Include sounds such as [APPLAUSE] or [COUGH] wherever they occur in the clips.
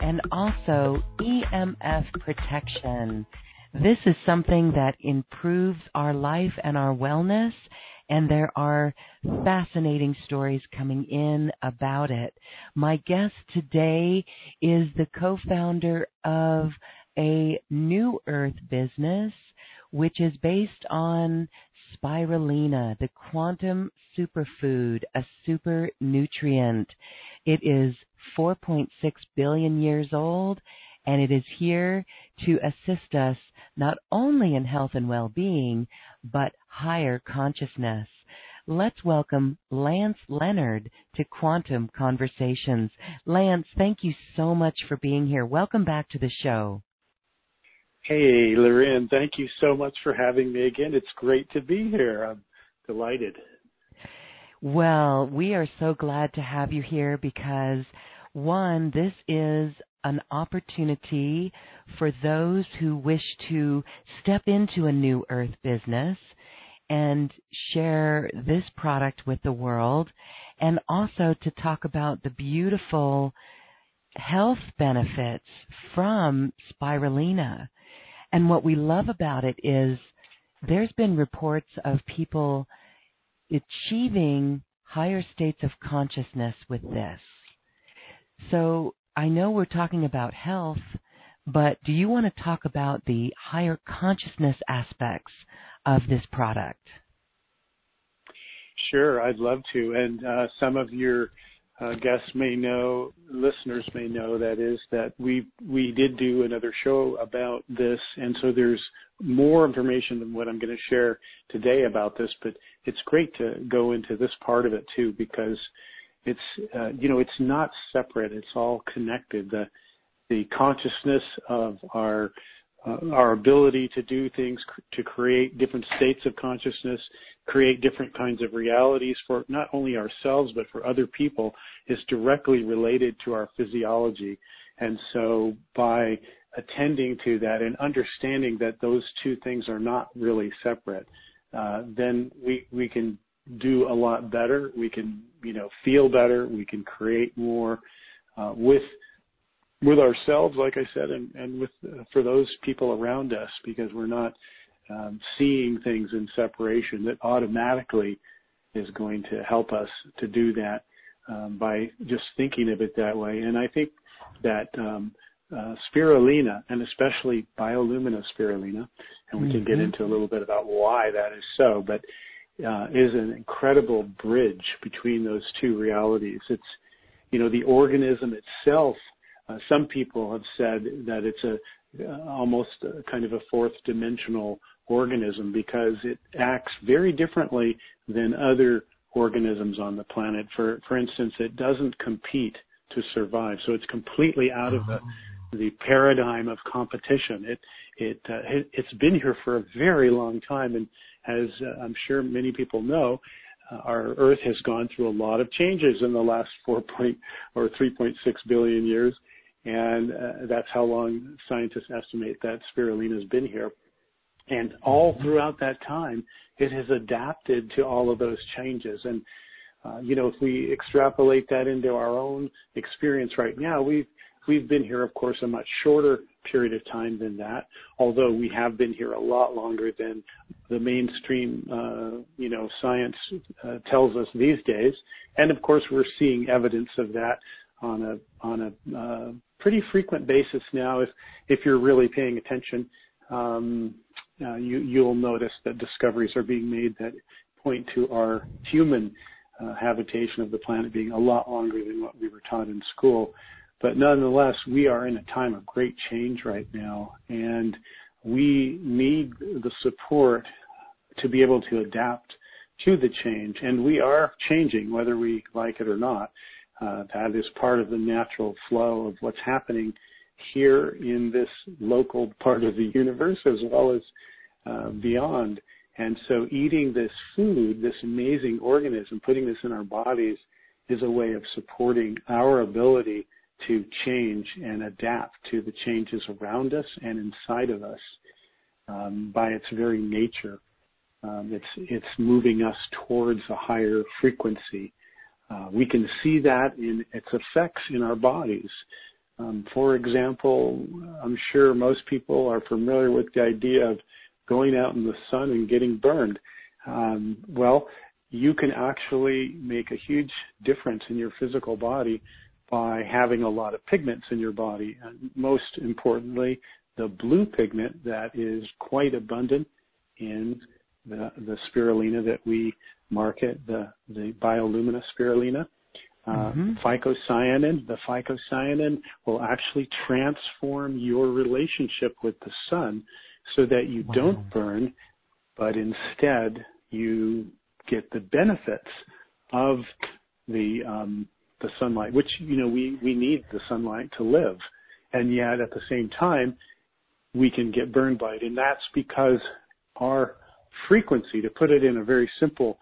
and also EMF protection. This is something that improves our life and our wellness, and there are fascinating stories coming in about it. My guest today is the co founder of a New Earth business, which is based on spirulina, the quantum superfood, a super nutrient. It is 4.6 billion years old, and it is here to assist us not only in health and well being, but higher consciousness. Let's welcome Lance Leonard to Quantum Conversations. Lance, thank you so much for being here. Welcome back to the show. Hey, Loren, thank you so much for having me again. It's great to be here. I'm delighted. Well, we are so glad to have you here because one, this is an opportunity for those who wish to step into a new earth business and share this product with the world and also to talk about the beautiful health benefits from spirulina. And what we love about it is there's been reports of people achieving higher states of consciousness with this. So I know we're talking about health, but do you want to talk about the higher consciousness aspects of this product? Sure, I'd love to. And uh, some of your uh, guests may know, listeners may know, that is that we we did do another show about this, and so there's more information than what I'm going to share today about this. But it's great to go into this part of it too because it's uh, you know it's not separate; it's all connected. The the consciousness of our uh, our ability to do things, to create different states of consciousness, create different kinds of realities for not only ourselves but for other people is directly related to our physiology. And so by attending to that and understanding that those two things are not really separate, uh, then we, we can do a lot better. We can, you know, feel better. We can create more uh, with with ourselves, like I said, and, and with uh, for those people around us, because we're not um, seeing things in separation. That automatically is going to help us to do that um, by just thinking of it that way. And I think that um, uh, spirulina, and especially bioluminescent spirulina, and we mm-hmm. can get mm-hmm. into a little bit about why that is so, but uh, is an incredible bridge between those two realities. It's, you know, the organism itself uh, some people have said that it's a uh, almost a kind of a fourth dimensional organism because it acts very differently than other organisms on the planet. For for instance, it doesn't compete to survive, so it's completely out of the oh. the paradigm of competition. It it, uh, it it's been here for a very long time, and as uh, I'm sure many people know, uh, our Earth has gone through a lot of changes in the last [LAUGHS] 4 point or 3.6 billion years, and uh, that's how long scientists estimate that spirulina has been here. And all throughout that time, it has adapted to all of those changes. And uh, you know, if we extrapolate that into our own experience right now, we've we've been here, of course, a much shorter period of time than that. Although we have been here a lot longer than the mainstream, uh, you know, science uh, tells us these days. And of course, we're seeing evidence of that on a on a uh, pretty frequent basis now. If if you're really paying attention, um, uh, you you'll notice that discoveries are being made that point to our human uh, habitation of the planet being a lot longer than what we were taught in school. But nonetheless, we are in a time of great change right now, and we need the support to be able to adapt to the change. And we are changing, whether we like it or not. Uh, that is part of the natural flow of what's happening here in this local part of the universe as well as uh, beyond. And so eating this food, this amazing organism, putting this in our bodies is a way of supporting our ability to change and adapt to the changes around us and inside of us um, by its very nature. Um, it's it's moving us towards a higher frequency. Uh, we can see that in its effects in our bodies. Um, for example, I'm sure most people are familiar with the idea of going out in the sun and getting burned. Um, well, you can actually make a huge difference in your physical body by having a lot of pigments in your body. And most importantly, the blue pigment that is quite abundant in the, the spirulina that we market, the, the biolumina spirulina. Uh, mm-hmm. Phycocyanin, the phycocyanin will actually transform your relationship with the sun so that you wow. don't burn, but instead you get the benefits of the um, the sunlight, which you know we we need the sunlight to live, and yet at the same time we can get burned by it, and that's because our frequency, to put it in a very simple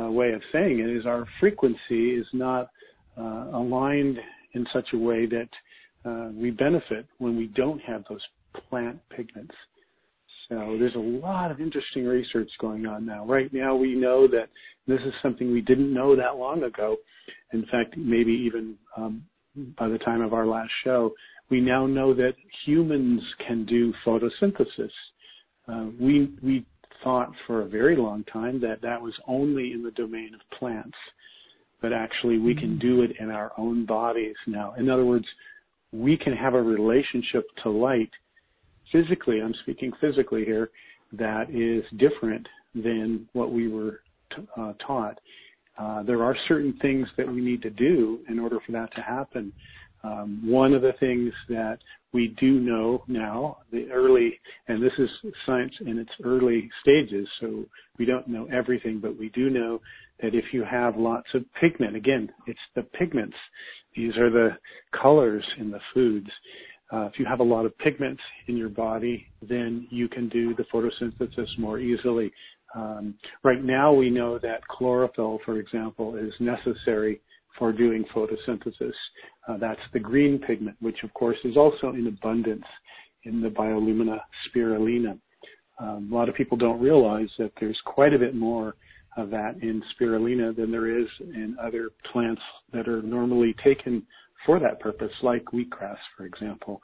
uh, way of saying it, is our frequency is not aligned in such a way that uh, we benefit when we don't have those plant pigments. So there's a lot of interesting research going on now. Right now, we know that this is something we didn't know that long ago. In fact, maybe even um, by the time of our last show, we now know that humans can do photosynthesis. Uh, we we thought for a very long time that that was only in the domain of plants, but actually we can do it in our own bodies now. In other words, we can have a relationship to light physically, I'm speaking physically here, that is different than what we were t- uh, taught. Uh, there are certain things that we need to do in order for that to happen. Um, one of the things that we do know now, the early, and this is science in its early stages, so we don't know everything, but we do know that if you have lots of pigment, again, it's the pigments. These are the colors in the foods. Uh, if you have a lot of pigments in your body, then you can do the photosynthesis more easily. Um, right now, we know that chlorophyll, for example, is necessary for doing photosynthesis. Uh, that's the green pigment, which of course is also in abundance in the biolumina spirulina. Um, a lot of people don't realize that there's quite a bit more of that in spirulina than there is in other plants that are normally taken for that purpose, like wheatgrass, for example.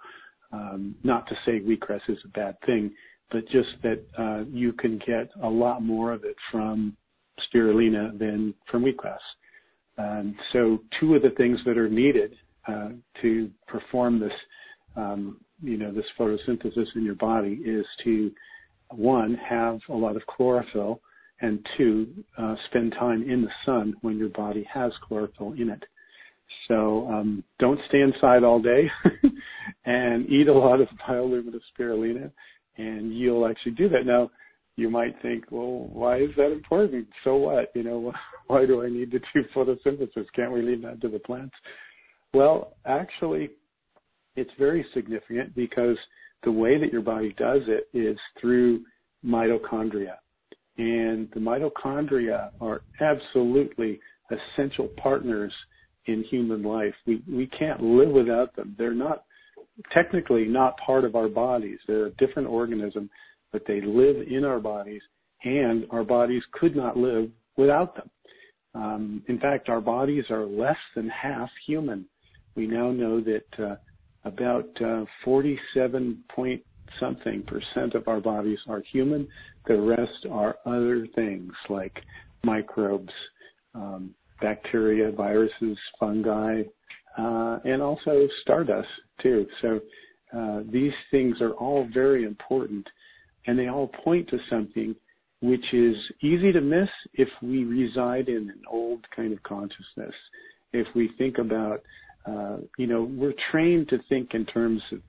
Um, not to say wheatgrass is a bad thing, but just that uh, you can get a lot more of it from spirulina than from wheatgrass. And so, two of the things that are needed uh, to perform this, um, you know, this photosynthesis in your body is to one have a lot of chlorophyll, and two uh, spend time in the sun when your body has chlorophyll in it. So um, don't stay inside all day [LAUGHS] and eat a lot of bioluminescent spirulina, and you'll actually do that. Now, you might think, well, why is that important? So what? You know, [LAUGHS] why do I need to do photosynthesis? Can't we leave that to the plants? Well, actually, it's very significant because the way that your body does it is through mitochondria. And the mitochondria are absolutely essential partners in human life. We, we can't live without them. They're not technically not part of our bodies. They're a different organism, but they live in our bodies and our bodies could not live without them. Um, in fact, our bodies are less than half human. We now know that uh, about uh, 47 point something percent of our bodies are human. The rest are other things like microbes, um, bacteria, viruses, fungi, uh, and also stardust too. So uh, these things are all very important, and they all point to something which is easy to miss if we reside in an old kind of consciousness. If we think about, uh, you know, we're trained to think in terms of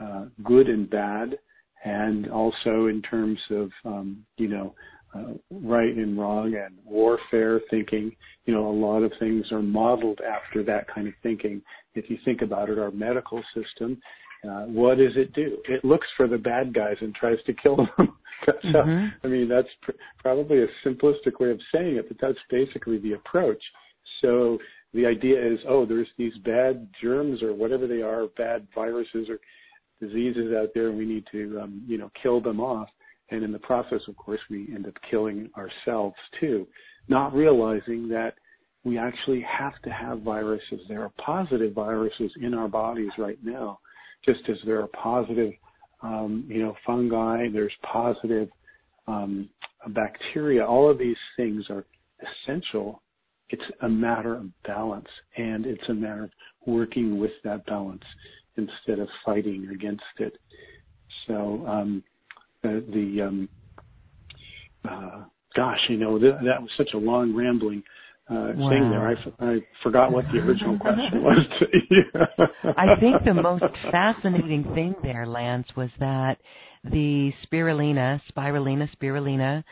uh, good and bad, and also in terms of, um, you know, uh, right and wrong and warfare thinking. You know, a lot of things are modeled after that kind of thinking. If you think about it, our medical system, uh, what does it do? It looks for the bad guys and tries to kill [LAUGHS] them. so, mm-hmm. I mean, that's pr- probably a simplistic way of saying it, but that's basically the approach. So the idea is, oh, there's these bad germs or whatever they are, bad viruses or diseases out there, and we need to, um, you know, kill them off. And in the process, of course, we end up killing ourselves too, not realizing that we actually have to have viruses. There are positive viruses in our bodies right now, just as there are positive um, you know, fungi, there's positive um, bacteria. All of these things are essential. It's a matter of balance, and it's a matter of working with that balance instead of fighting against it. So um, the, the um, uh, gosh, you know, th- that was such a long rambling uh, wow. thing there. I, I forgot what the original [LAUGHS] question was. [LAUGHS] I think the most fascinating thing there, Lance, was that the spirulina, spirulina, spirulina,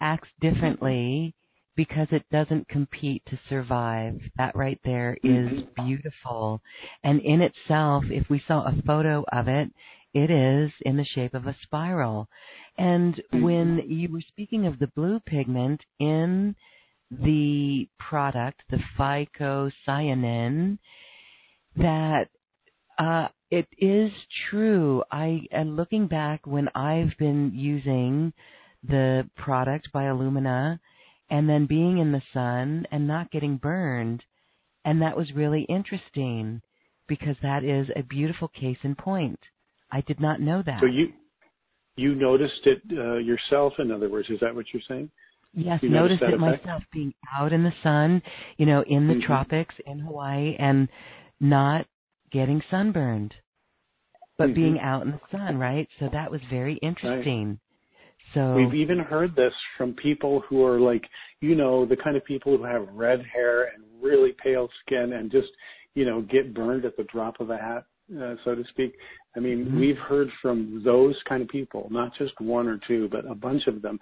acts differently because it doesn't compete to survive. That right there is mm-hmm. beautiful. And in itself, if we saw a photo of it, it is in the shape of a spiral. And mm-hmm. when you were speaking of the blue pigment in the product, the phycocyanin, that uh, it is true. I and looking back when I've been using the product Biolumina and then being in the sun and not getting burned, and that was really interesting because that is a beautiful case in point. I did not know that. So you you noticed it uh, yourself. In other words, is that what you're saying? Yes, you noticed it effect? myself being out in the sun, you know, in the mm-hmm. tropics in Hawaii and not getting sunburned, but mm-hmm. being out in the sun, right? So that was very interesting. So we've even heard this from people who are like, you know, the kind of people who have red hair and really pale skin and just, you know, get burned at the drop of a hat, uh, so to speak. I mean, mm-hmm. we've heard from those kind of people, not just one or two, but a bunch of them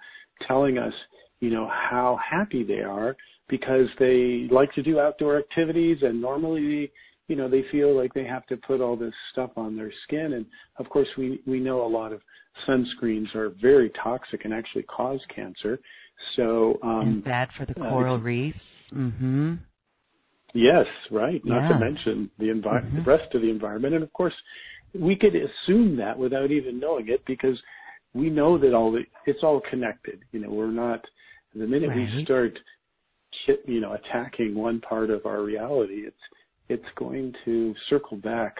telling us, you know, how happy they are because they like to do outdoor activities and normally, you know, they feel like they have to put all this stuff on their skin. And of course, we, we know a lot of sunscreens are very toxic and actually cause cancer. So, um, and bad for the uh, coral uh, reefs. Mm-hmm. Yes, right. Not yeah. to mention the, envi- mm-hmm. the rest of the environment. And of course, we could assume that without even knowing it because we know that all the, it's all connected. You know, we're not the minute right. we start, you know, attacking one part of our reality, it's it's going to circle back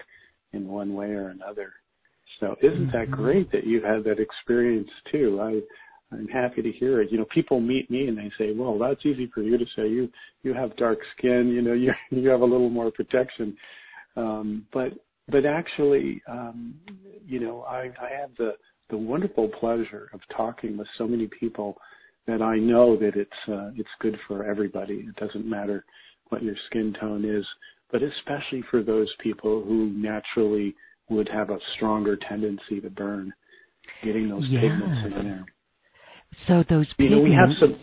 in one way or another. So isn't mm-hmm. that great that you had that experience too? I I'm happy to hear it. You know, people meet me and they say, "Well, that's easy for you to say. You you have dark skin. You know, [LAUGHS] you you have a little more protection." Um, but but actually, um, you know, I I have the the wonderful pleasure of talking with so many people that I know that it's uh, it's good for everybody. It doesn't matter what your skin tone is, but especially for those people who naturally would have a stronger tendency to burn, getting those yeah. pigments in there. So those pigments, you know, we have some.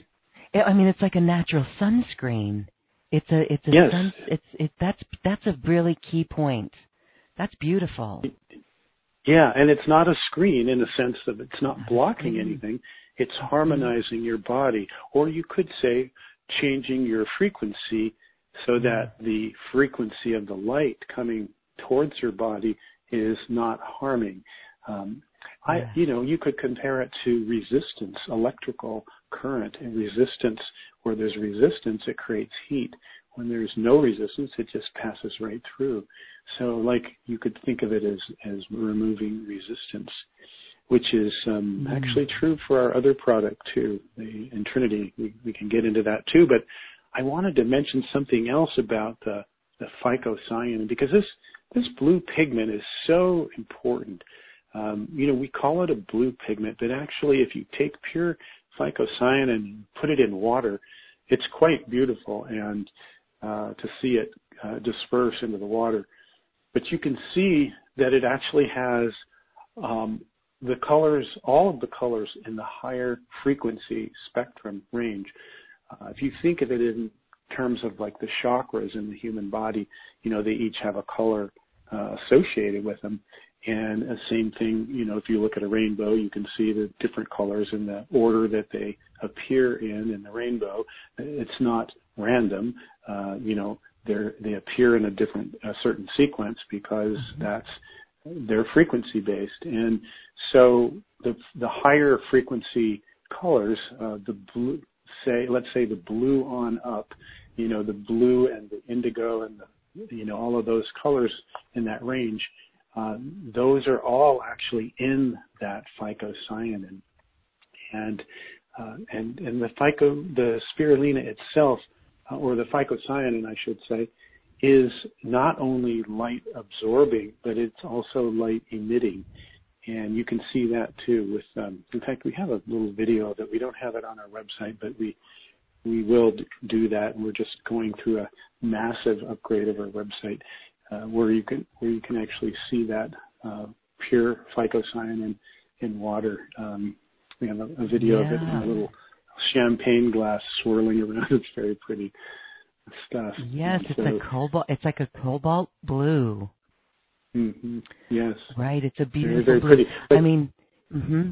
Eh, I mean, it's like a natural sunscreen. It's a it's a yes. sun, it's it that's that's a really key point. That's beautiful. Yeah, and it's not a screen in the sense that it's not blocking anything. It's mm-hmm. harmonizing your body, or you could say changing your frequency so mm-hmm. that the frequency of the light coming towards your body is not harming. Um, I, you know, you could compare it to resistance, electrical current, and resistance. Where there's resistance, it creates heat. When there's no resistance, it just passes right through. So, like you could think of it as as removing resistance, which is um, mm. actually true for our other product too, the in Trinity. We we can get into that too, but I wanted to mention something else about the the phycocyanin because this this blue pigment is so important. Um, you know, we call it a blue pigment, but actually, if you take pure phycocyanin and put it in water, it's quite beautiful, and uh, to see it uh, disperse into the water. But you can see that it actually has um, the colors, all of the colors in the higher frequency spectrum range. Uh, if you think of it in terms of like the chakras in the human body, you know, they each have a color uh, associated with them. And the same thing, you know, if you look at a rainbow, you can see the different colors in the order that they appear in in the rainbow. It's not random. Uh, you know, they they appear in a different a certain sequence because mm-hmm. that's they're frequency based. And so the the higher frequency colors, uh, the blue, say, let's say the blue on up, you know, the blue and the indigo and the, you know, all of those colors in that range, uh, those are all actually in that phycocyanin. And, uh, and, and the phyco, the spirulina itself, uh, or the phycocyanin, I should say, is not only light absorbing, but it's also light emitting you can see that too with um, in fact we have a little video that we don't have it on our website but we we will do that and we're just going through a massive upgrade of our website uh, where you can where you can actually see that uh, pure phycocyanin in, water. Um, we have a, video of it in a little champagne glass swirling around. [LAUGHS] It's very pretty stuff. Yes it's a cobalt it's like a cobalt blue Mm-hmm. Yes. Right. It's a beautiful. Very, very pretty. But, I mean. Mm-hmm.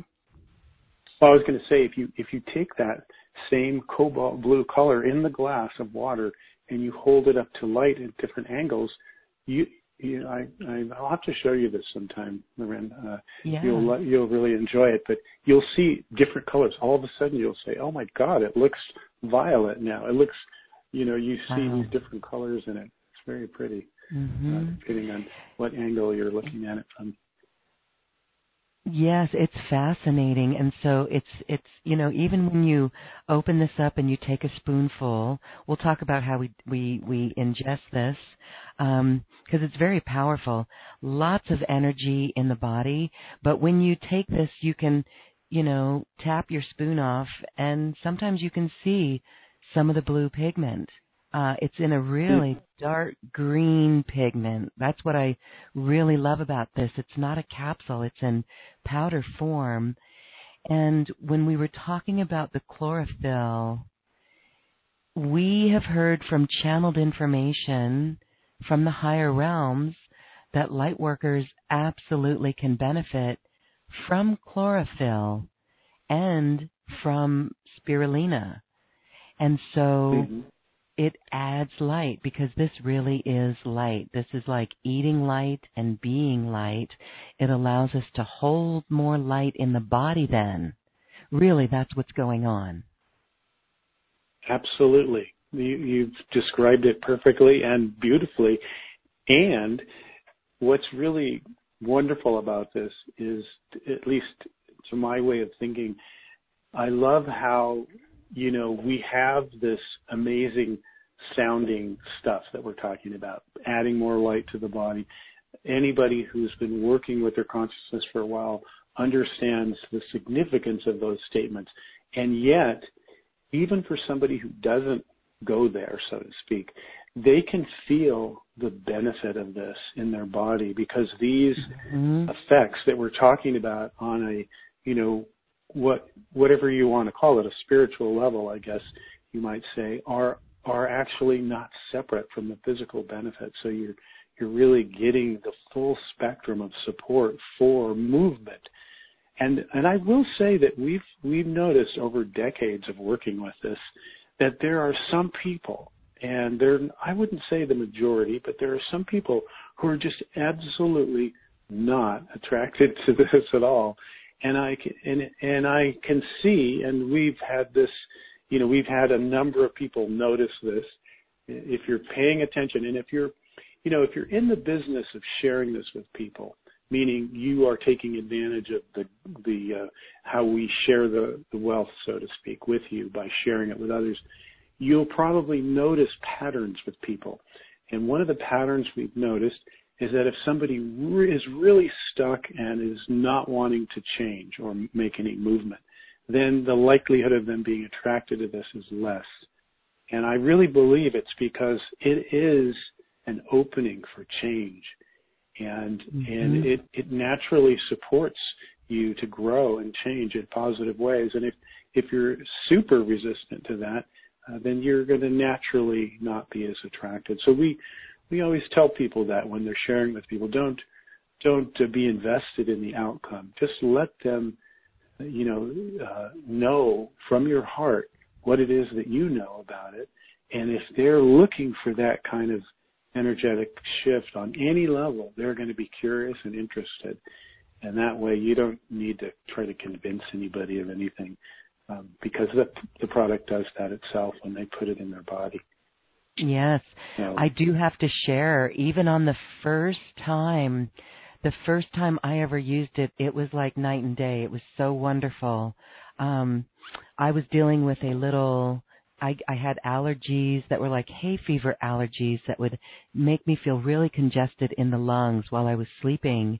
Well, I was going to say if you if you take that same cobalt blue color in the glass of water and you hold it up to light at different angles, you you know, I, I I'll have to show you this sometime, Loren. Uh, yeah. You'll you'll really enjoy it, but you'll see different colors. All of a sudden, you'll say, "Oh my God, it looks violet now. It looks, you know, you see wow. these different colors in it. It's very pretty." Mm-hmm. uh, depending on what angle you're looking at it from. Yes, it's fascinating, and so it's it's you know even when you open this up and you take a spoonful, we'll talk about how we we we ingest this because um, it's very powerful. Lots of energy in the body, but when you take this, you can you know tap your spoon off, and sometimes you can see some of the blue pigment uh, it's in a really dark green pigment. That's what I really love about this. It's not a capsule, it's in powder form. And when we were talking about the chlorophyll, we have heard from channeled information from the higher realms that light workers absolutely can benefit from chlorophyll and from spirulina. And so mm-hmm it adds light because this really is light. This is like eating light and being light. It allows us to hold more light in the body then. Really, that's what's going on. Absolutely. You, have described it perfectly and beautifully. And what's really wonderful about this is, at least to my way of thinking, I love how you know, we have this amazing sounding stuff that we're talking about, adding more light to the body. Anybody who's been working with their consciousness for a while understands the significance of those statements. And yet, even for somebody who doesn't go there, so to speak, they can feel the benefit of this in their body because these mm-hmm. effects that we're talking about on a, you know, what whatever you want to call it, a spiritual level, I guess you might say, are are actually not separate from the physical benefits. So you're you're really getting the full spectrum of support for movement. And and I will say that we've we've noticed over decades of working with this that there are some people and there I wouldn't say the majority, but there are some people who are just absolutely not attracted [LAUGHS] to this at all. And I can, and and I can see and we've had this you know, we've had a number of people notice this. If you're paying attention and if you're, you know, if you're in the business of sharing this with people, meaning you are taking advantage of the the uh, how we share the the wealth, so to speak, with you by sharing it with others, you'll probably notice patterns with people. And one of the patterns we've noticed is that if somebody re- is really stuck and is not wanting to change or make any movement, then the likelihood of them being attracted to this is less. And I really believe it's because it is an opening for change. And mm-hmm. and it, it naturally supports you to grow and change in positive ways. And if if you're super resistant to that, uh, then you're going to naturally not be as attracted. So we we always tell people that when they're sharing with people, don't don't uh, be invested in the outcome. Just let them you know, uh, know from your heart what it is that you know about it. And if they're looking for that kind of energetic shift on any level, they're going to be curious and interested. And that way you don't need to try to convince anybody of anything um, because the, the product does that itself when they put it in their body. Yes, so, I do have to share, even on the first time the first time I ever used it, it was like night and day. It was so wonderful. Um, I was dealing with a little, I, I had allergies that were like hay fever allergies that would make me feel really congested in the lungs while I was sleeping.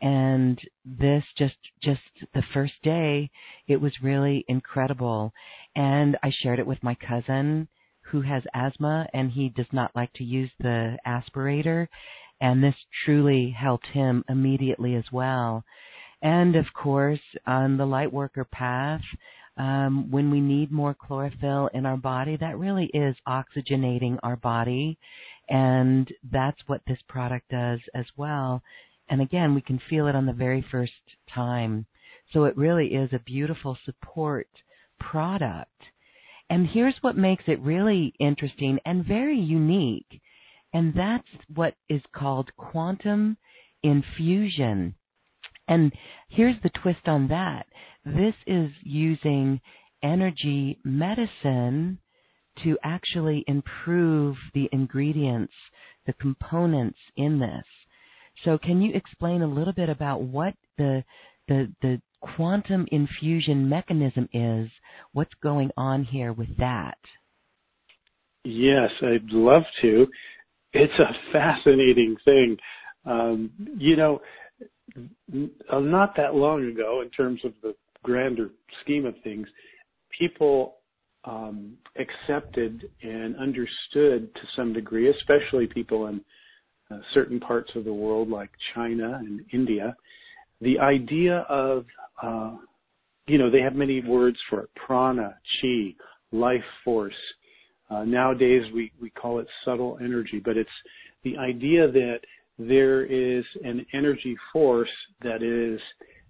And this just, just the first day, it was really incredible. And I shared it with my cousin who has asthma and he does not like to use the aspirator and this truly helped him immediately as well. And of course, on the light worker path, um, when we need more chlorophyll in our body, that really is oxygenating our body. And that's what this product does as well. And again, we can feel it on the very first time. So it really is a beautiful support product. And here's what makes it really interesting and very unique and that's what is called quantum infusion. And here's the twist on that. This is using energy medicine to actually improve the ingredients, the components in this. So can you explain a little bit about what the the the quantum infusion mechanism is? What's going on here with that? Yes, I'd love to it's a fascinating thing. Um, you know, not that long ago, in terms of the grander scheme of things, people um, accepted and understood to some degree, especially people in uh, certain parts of the world like China and India, the idea of, uh, you know, they have many words for it prana, chi, life force, uh, nowadays we, we call it subtle energy, but it's the idea that there is an energy force that is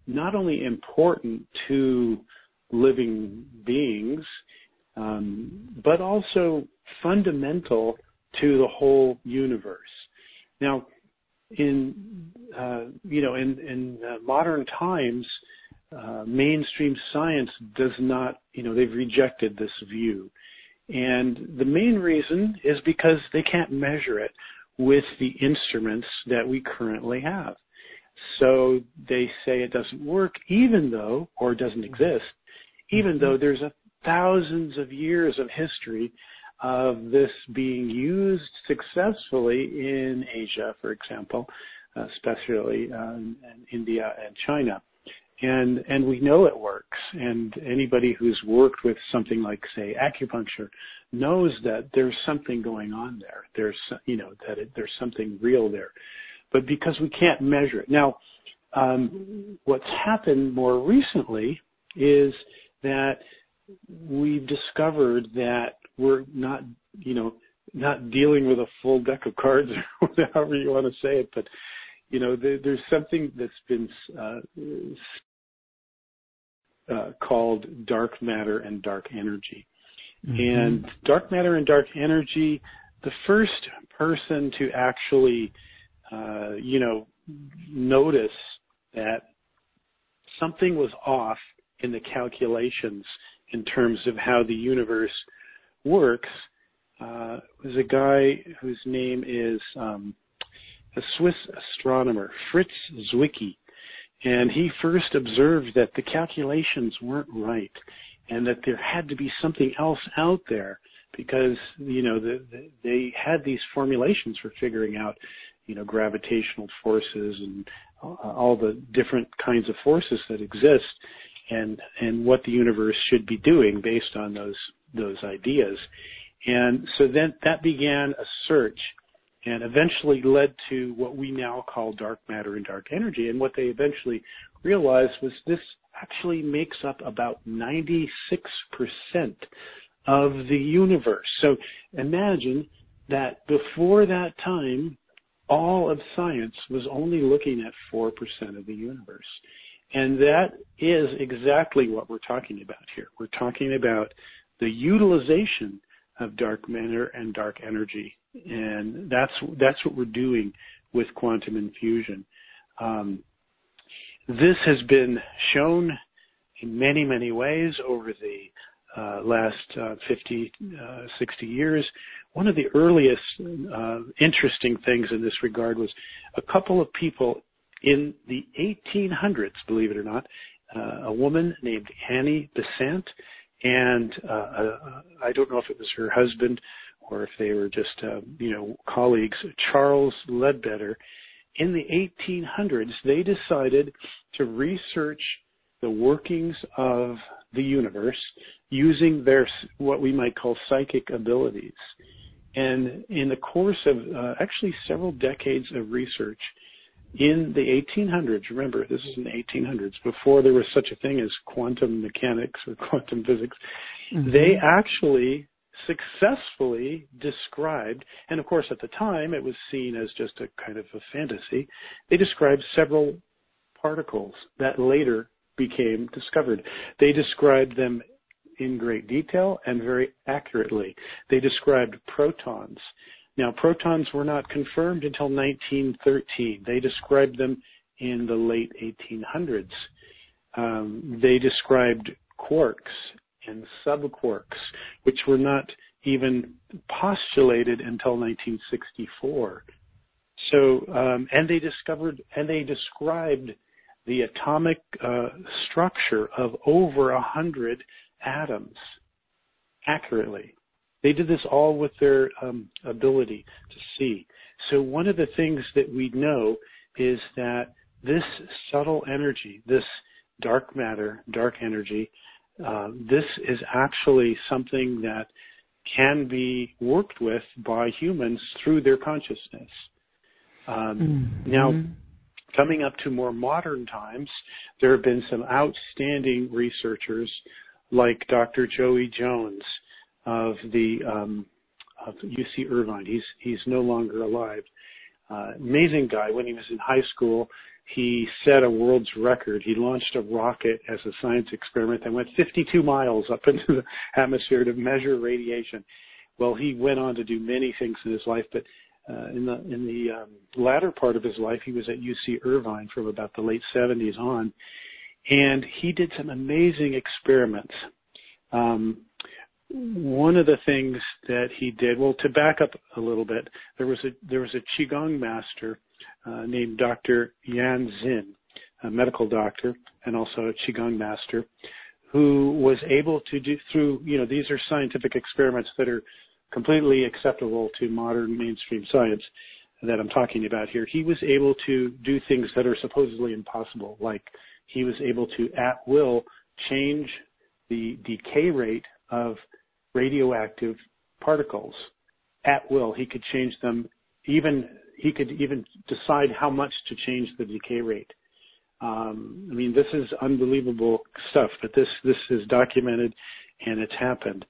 not only important to living beings, um, but also fundamental to the whole universe. Now, in uh, you know, in, in uh, modern times, uh, mainstream science does not, you know, they've rejected this view. And the main reason is because they can't measure it with the instruments that we currently have. So they say it doesn't work even though, or doesn't exist, even though there's a thousands of years of history of this being used successfully in Asia, for example, especially uh, in India and China. And and we know it works. And anybody who's worked with something like say acupuncture knows that there's something going on there. There's you know that it, there's something real there. But because we can't measure it. Now um, what's happened more recently is that we've discovered that we're not you know not dealing with a full deck of cards [LAUGHS] or however you want to say it, but you know, there, there's something that's been uh, uh, called dark matter and dark energy. Mm-hmm. And dark matter and dark energy, the first person to actually, uh, you know, notice that something was off in the calculations in terms of how the universe works uh, was a guy whose name is um, a Swiss astronomer, Fritz Zwicky. And he first observed that the calculations weren't right and that there had to be something else out there because, you know, the, the, they had these formulations for figuring out, you know, gravitational forces and all the different kinds of forces that exist and, and what the universe should be doing based on those, those ideas. And so then that began a search and eventually led to what we now call dark matter and dark energy. And what they eventually realized was this actually makes up about 96% of the universe. So imagine that before that time, all of science was only looking at 4% of the universe. And that is exactly what we're talking about here. We're talking about the utilization of dark matter and dark energy, and that's that's what we're doing with quantum infusion. Um, this has been shown in many many ways over the uh, last uh, 50, uh, 60 years. One of the earliest uh, interesting things in this regard was a couple of people in the 1800s, believe it or not, uh, a woman named Annie Besant and uh, uh, I don't know if it was her husband or if they were just uh, you know colleagues. Charles Leadbeater, in the 1800s, they decided to research the workings of the universe using their what we might call psychic abilities. And in the course of uh, actually several decades of research, in the 1800s, remember this is in the 1800s, before there was such a thing as quantum mechanics or [LAUGHS] quantum physics, mm-hmm. they actually successfully described, and of course at the time it was seen as just a kind of a fantasy, they described several particles that later became discovered. They described them in great detail and very accurately. They described protons. Now, protons were not confirmed until 1913. They described them in the late 1800s. Um, they described quarks and subquarks, which were not even postulated until 1964. So, um, and they discovered and they described the atomic uh, structure of over a hundred atoms accurately. They did this all with their um, ability to see. So one of the things that we know is that this subtle energy, this dark matter, dark energy, uh, this is actually something that can be worked with by humans through their consciousness. Um, mm-hmm. Now, coming up to more modern times, there have been some outstanding researchers like Dr. Joie Jones, of the um, of UC Irvine. He's he's no longer alive. Uh, amazing guy. When he was in high school, he set a world's record. He launched a rocket as a science experiment that went 52 miles up [LAUGHS] into the atmosphere to measure radiation. Well, he went on to do many things in his life, but uh, in the in the um, latter part of his life, he was at UC Irvine from about the late 70s on, and he did some amazing experiments. Um, one of the things that he did, well, to back up a little bit, there was a there was a qigong master uh, named Dr. Yan Xin, a medical doctor and also a qigong master, who was able to do through you know these are scientific experiments that are completely acceptable to modern mainstream science that I'm talking about here. He was able to do things that are supposedly impossible, like he was able to at will change the decay rate of radioactive particles at will. He could change them even he could even decide how much to change the decay rate. Um, I mean, this is unbelievable stuff, but this this is documented and it's happened.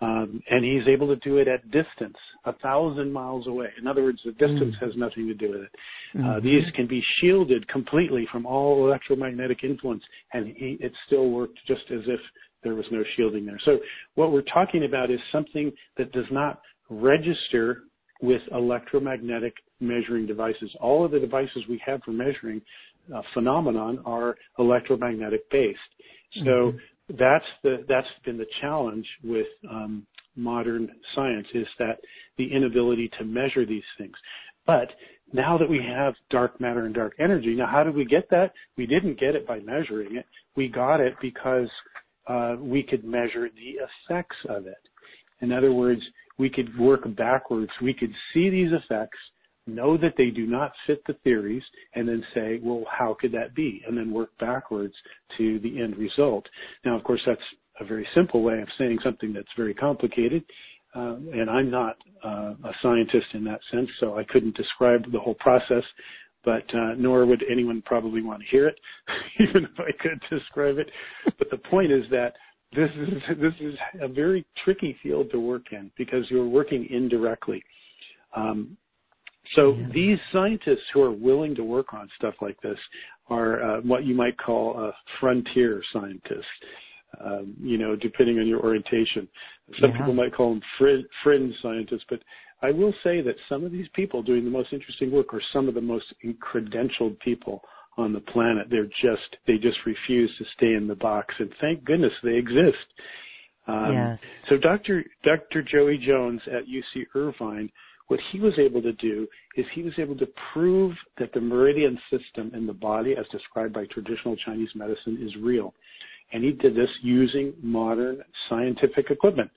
Um, and he's able to do it at distance, a thousand miles away. In other words, the distance mm. has nothing to do with it. Uh, mm-hmm. Uh, these can be shielded completely from all electromagnetic influence, and he, it still worked just as if there was no shielding there. So what we're talking about is something that does not register with electromagnetic measuring devices. All of the devices we have for measuring uh, phenomenon are electromagnetic based. So mm-hmm that's the that's been the challenge with um, modern science is that the inability to measure these things. But now that we have dark matter and dark energy, now how did we get that? We didn't get it by measuring it. We got it because uh, we could measure the effects of it. In other words, we could work backwards. We could see these effects know that they do not fit the theories, and then say, well, how could that be? And then work backwards to the end result. Now, of course, that's a very simple way of saying something that's very complicated. Uh, and I'm not uh, a scientist in that sense, so I couldn't describe the whole process, but uh, nor would anyone probably want to hear it, [LAUGHS] even if I could describe it. But the point is that this is this is a very tricky field to work in because you're working indirectly. Um, so yeah. these scientists who are willing to work on stuff like this are uh, what you might call a frontier scientist. Um, you know, depending on your orientation. Some yeah. people might call them fr- fringe scientists, but I will say that some of these people doing the most interesting work are some of the most credentialed people on the planet. They're just they just refuse to stay in the box, and thank goodness they exist. Um, yes. So Dr. Dr. Joie Jones at UC Irvine what he was able to do is he was able to prove that the meridian system in the body, as described by traditional Chinese medicine, is real. And he did this using modern scientific equipment.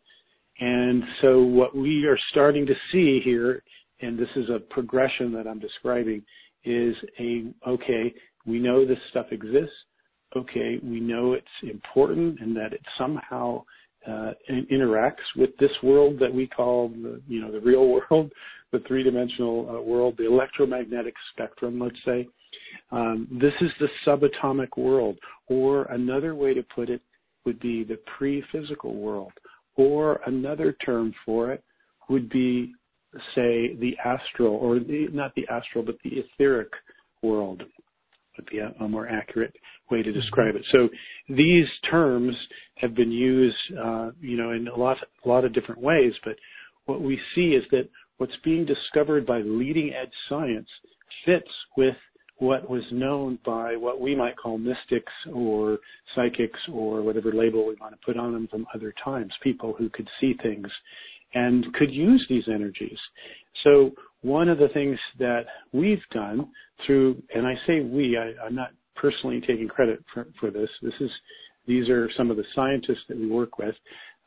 And so what we are starting to see here, and this is a progression that I'm describing, is a, okay, we know this stuff exists. Okay, we know it's important and that it somehow uh, interacts with this world that we call the, you know, the real [LAUGHS] world, the three-dimensional uh, world, the electromagnetic spectrum, let's say. Um, this is the subatomic world, or another way to put it would be the pre-physical world, or another term for it would be, say, the astral, or the, not the astral, but the etheric world would be a, a more accurate way to mm-hmm. describe it. So these terms have been used, uh, you know, in a lot, a lot of different ways. But what we see is that what's being discovered by leading edge science fits with what was known by what we might call mystics or psychics or whatever label we want to put on them from other times, people who could see things and could use these energies. So one of the things that we've done through, and I say we, I, am not personally taking credit for, for, this. This is, these are some of the scientists that we work with,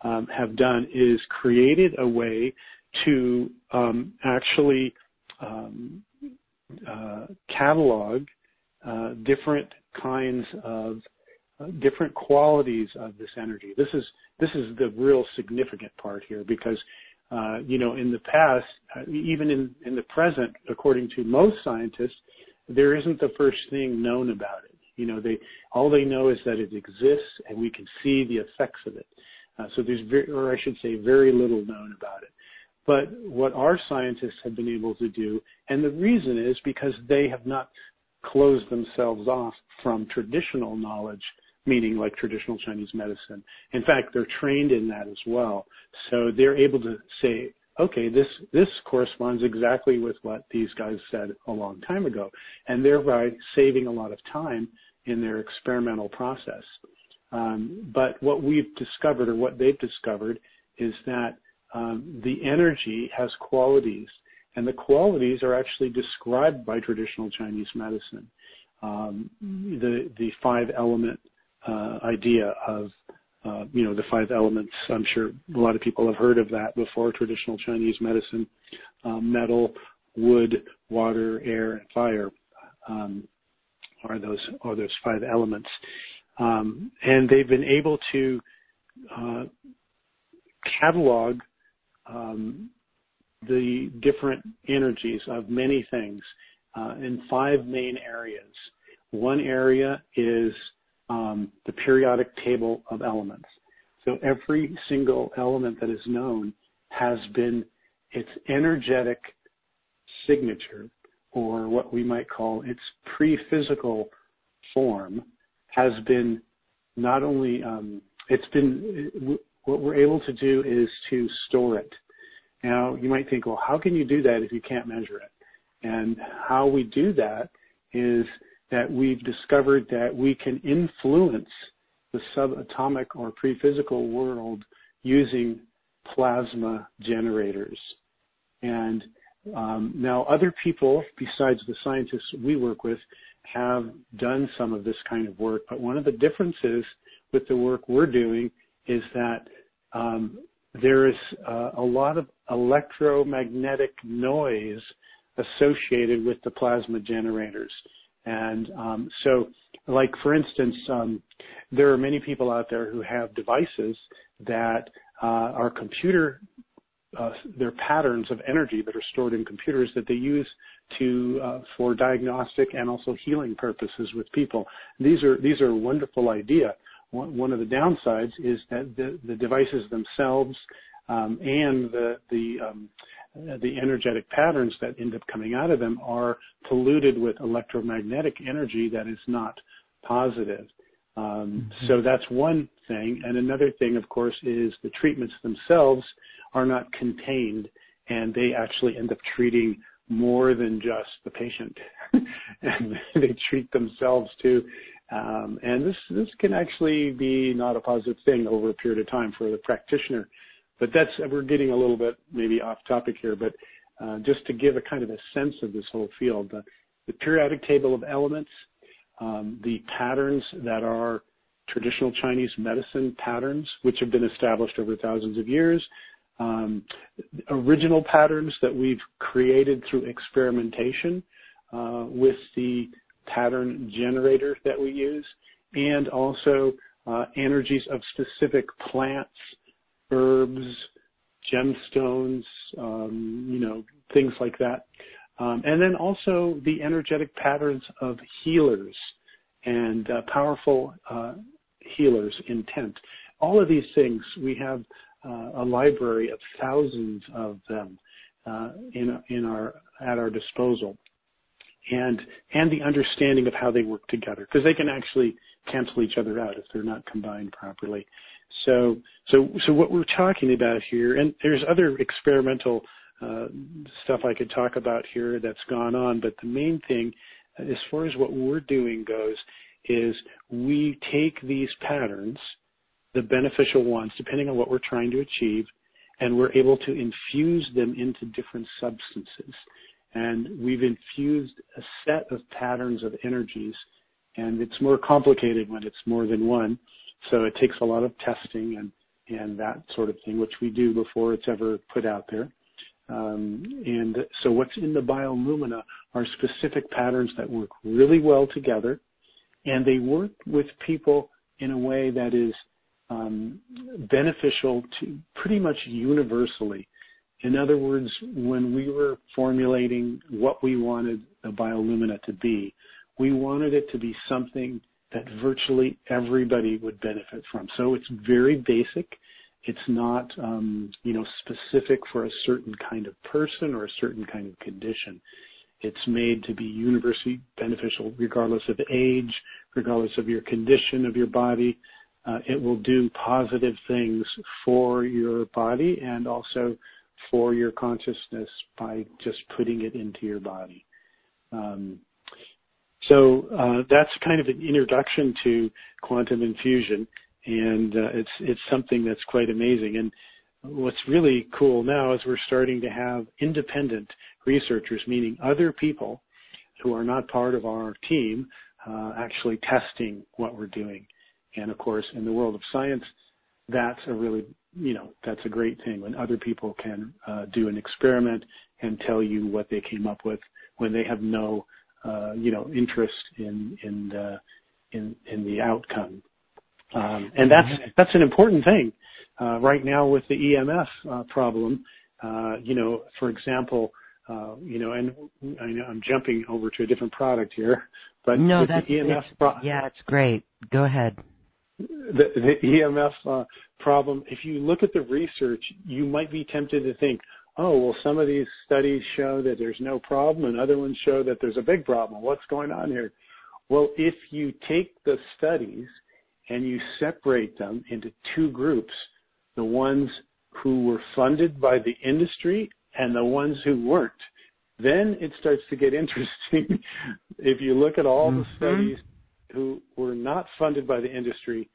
um, have done is created a way to um, actually um, catalog uh, different kinds of uh, different qualities of this energy. This is this is the real significant part here because uh, you know, in the past, uh, even in, in the present, according to most scientists, there isn't the first thing known about it. You know, they all they know is that it exists and we can see the effects of it. Uh, so there's very, or I should say, very little known about it. But what our scientists have been able to do, and the reason is because they have not closed themselves off from traditional knowledge meaning like traditional Chinese medicine. In fact, they're trained in that as well. So they're able to say, okay, this, this corresponds exactly with what these guys said a long time ago, and thereby saving a lot of time in their experimental process. Um, but what we've discovered, or what they've discovered, is that um, the energy has qualities, and the qualities are actually described by traditional Chinese medicine. Um, the the five element uh, idea of uh, you know the five elements. I'm sure a lot of people have heard of that before. Traditional Chinese medicine: um, metal, wood, water, air, and fire um, are those are those five elements. Um, and they've been able to uh, catalog um, the different energies of many things uh, in five main areas. One area is um, the periodic table of elements. So every single element that is known has been its energetic signature, or what we might call its pre-physical form, has been not only um, it's been what we're able to do is to store it. Now you might think, well, how can you do that if you can't measure it? And how we do that is that we've discovered that we can influence the subatomic or pre-physical world using plasma generators. And um, now other people besides the scientists we work with have done some of this kind of work, but one of the differences with the work we're doing is that um, there is uh, a lot of electromagnetic noise associated with the plasma generators. And um, so, like for instance, um, there are many people out there who have devices that uh, are computer, uh, they're patterns of energy that are stored in computers that they use to uh, for diagnostic and also healing purposes with people. These are these are a wonderful idea. One of the downsides is that the, the devices themselves um, and the the um, the energetic patterns that end up coming out of them are polluted with electromagnetic energy that is not positive. Um, mm-hmm. So that's one thing. And another thing, of course, is the treatments themselves are not contained and they actually end up treating more than just the patient. [LAUGHS] and they treat themselves too. Um, and this, this can actually be not a positive thing over a period of time for the practitioner. But that's we're getting a little bit maybe off topic here, but uh, just to give a kind of a sense of this whole field, the, the periodic table of elements, um, the patterns that are traditional Chinese medicine patterns, which have been established over thousands of years, um, original patterns that we've created through experimentation uh, with the pattern generator that we use, and also uh, energies of specific plants herbs, gemstones, um, you know, things like that. Um, and then also the energetic patterns of healers and uh, powerful uh, healers intent. All of these things, we have a library of thousands of them in, in our, at our disposal. And, and the understanding of how they work together, because they can actually cancel each other out if they're not combined properly. So, so, so what we're talking about here, and there's other experimental uh, stuff I could talk about here that's gone on, but the main thing, as far as what we're doing goes, is we take these patterns, the beneficial ones, depending on what we're trying to achieve, and we're able to infuse them into different substances. And we've infused a set of patterns of energies, and it's more complicated when it's more than one. So it takes a lot of testing and, and that sort of thing, which we do before it's ever put out there. Um, and so what's in the biolumina are specific patterns that work really well together, and they work with people in a way that is um, beneficial to pretty much universally. In other words, when we were formulating what we wanted the biolumina to be, we wanted it to be something that virtually everybody would benefit from. So it's very basic. It's not, um, you know, specific for a certain kind of person or a certain kind of condition. It's made to be universally beneficial regardless of age, regardless of your condition of your body. Uh, it will do positive things for your body and also for your consciousness by just putting it into your body. Um, so uh, that's kind of an introduction to quantum infusion, and uh, it's it's something that's quite amazing. And what's really cool now is we're starting to have independent researchers, meaning other people who are not part of our team, uh, actually testing what we're doing. And of course, in the world of science, that's a really you know that's a great thing when other people can uh, do an experiment and tell you what they came up with when they have no uh, you know, interest in in the in in the outcome. Um, and that's mm-hmm. that's an important thing uh, right now with the EMF uh, problem. Uh, you know, for example, uh, you know, and I know I'm jumping over to a different product here, but no, that's EMF pro- yeah, it's great. Go ahead. The, the EMF uh, problem, if you look at the research, you might be tempted to think, oh, well, some of these studies show that there's no problem and other ones show that there's a big problem. What's going on here? Well, if you take the studies and you separate them into two groups, the ones who were funded by the industry and the ones who weren't, then it starts to get [LAUGHS] interesting. if you look at all mm-hmm. the studies who were not funded by the industry,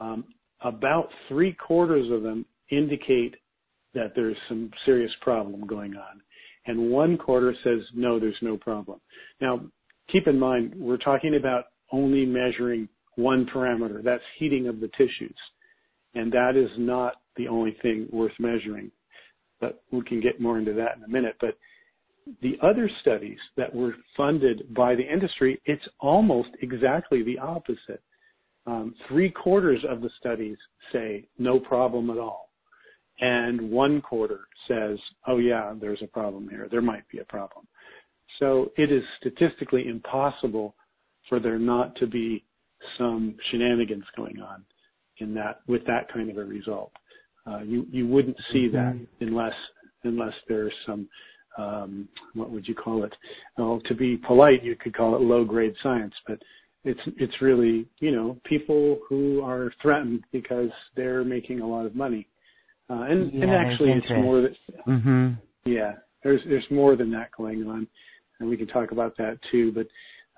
um, about three quarters of them indicate that there's some serious problem going on. And one quarter says, no, there's no problem. Now, keep in mind, we're talking about only measuring one parameter. That's heating of the tissues. And that is not the only thing worth measuring. But we can get more into that in a minute. But the other studies that were funded by the industry, it's almost exactly the opposite. Um, three quarters of the studies say no problem at all. And one quarter says, oh yeah, there's a problem here. There might be a problem. So it is statistically impossible for there not to be some shenanigans going on in that with that kind of a result. Uh, you you wouldn't see that mm-hmm. unless unless there's some um, what would you call it? Well, to be polite, you could call it low grade science, but it's it's really you know people who are threatened because they're making a lot of money, uh, and yeah, and actually it's more that mm-hmm. yeah there's there's more than that going on, and we can talk about that too. But